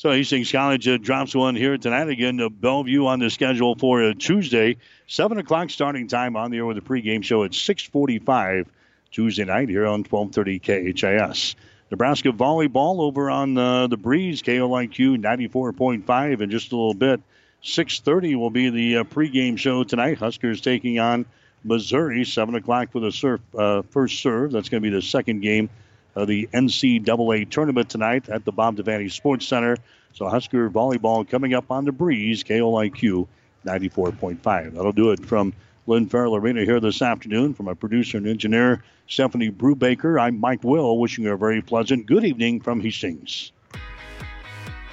So Hastings College uh, drops one here tonight. Again, uh, Bellevue on the schedule for uh, Tuesday, seven o'clock starting time on the air with a pregame show at six forty-five Tuesday night here on twelve thirty KHAS. Nebraska volleyball over on uh, the breeze, KOIQ ninety-four point five, in just a little bit. Six thirty will be the uh, pregame show tonight. Huskers taking on Missouri, seven o'clock for the surf, uh, first serve. That's going to be the second game of the NCAA tournament tonight at the Bob Devaney Sports Center. So Husker volleyball coming up on the breeze, KOIQ 94.5. That'll do it from Lynn Farrell Arena here this afternoon. From our producer and engineer, Stephanie Brubaker, I'm Mike Will, wishing you a very pleasant good evening from Hastings.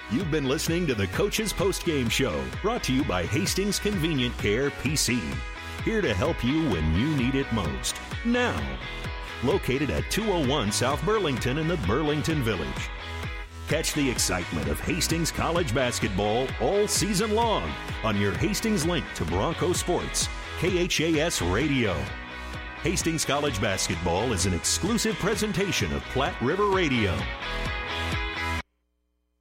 You've been listening to the Coach's Post Game Show, brought to you by Hastings Convenient Care PC. Here to help you when you need it most. Now, located at 201 South Burlington in the Burlington Village. Catch the excitement of Hastings College basketball all season long on your Hastings link to Bronco Sports, KHAS Radio. Hastings College basketball is an exclusive presentation of Platte River Radio.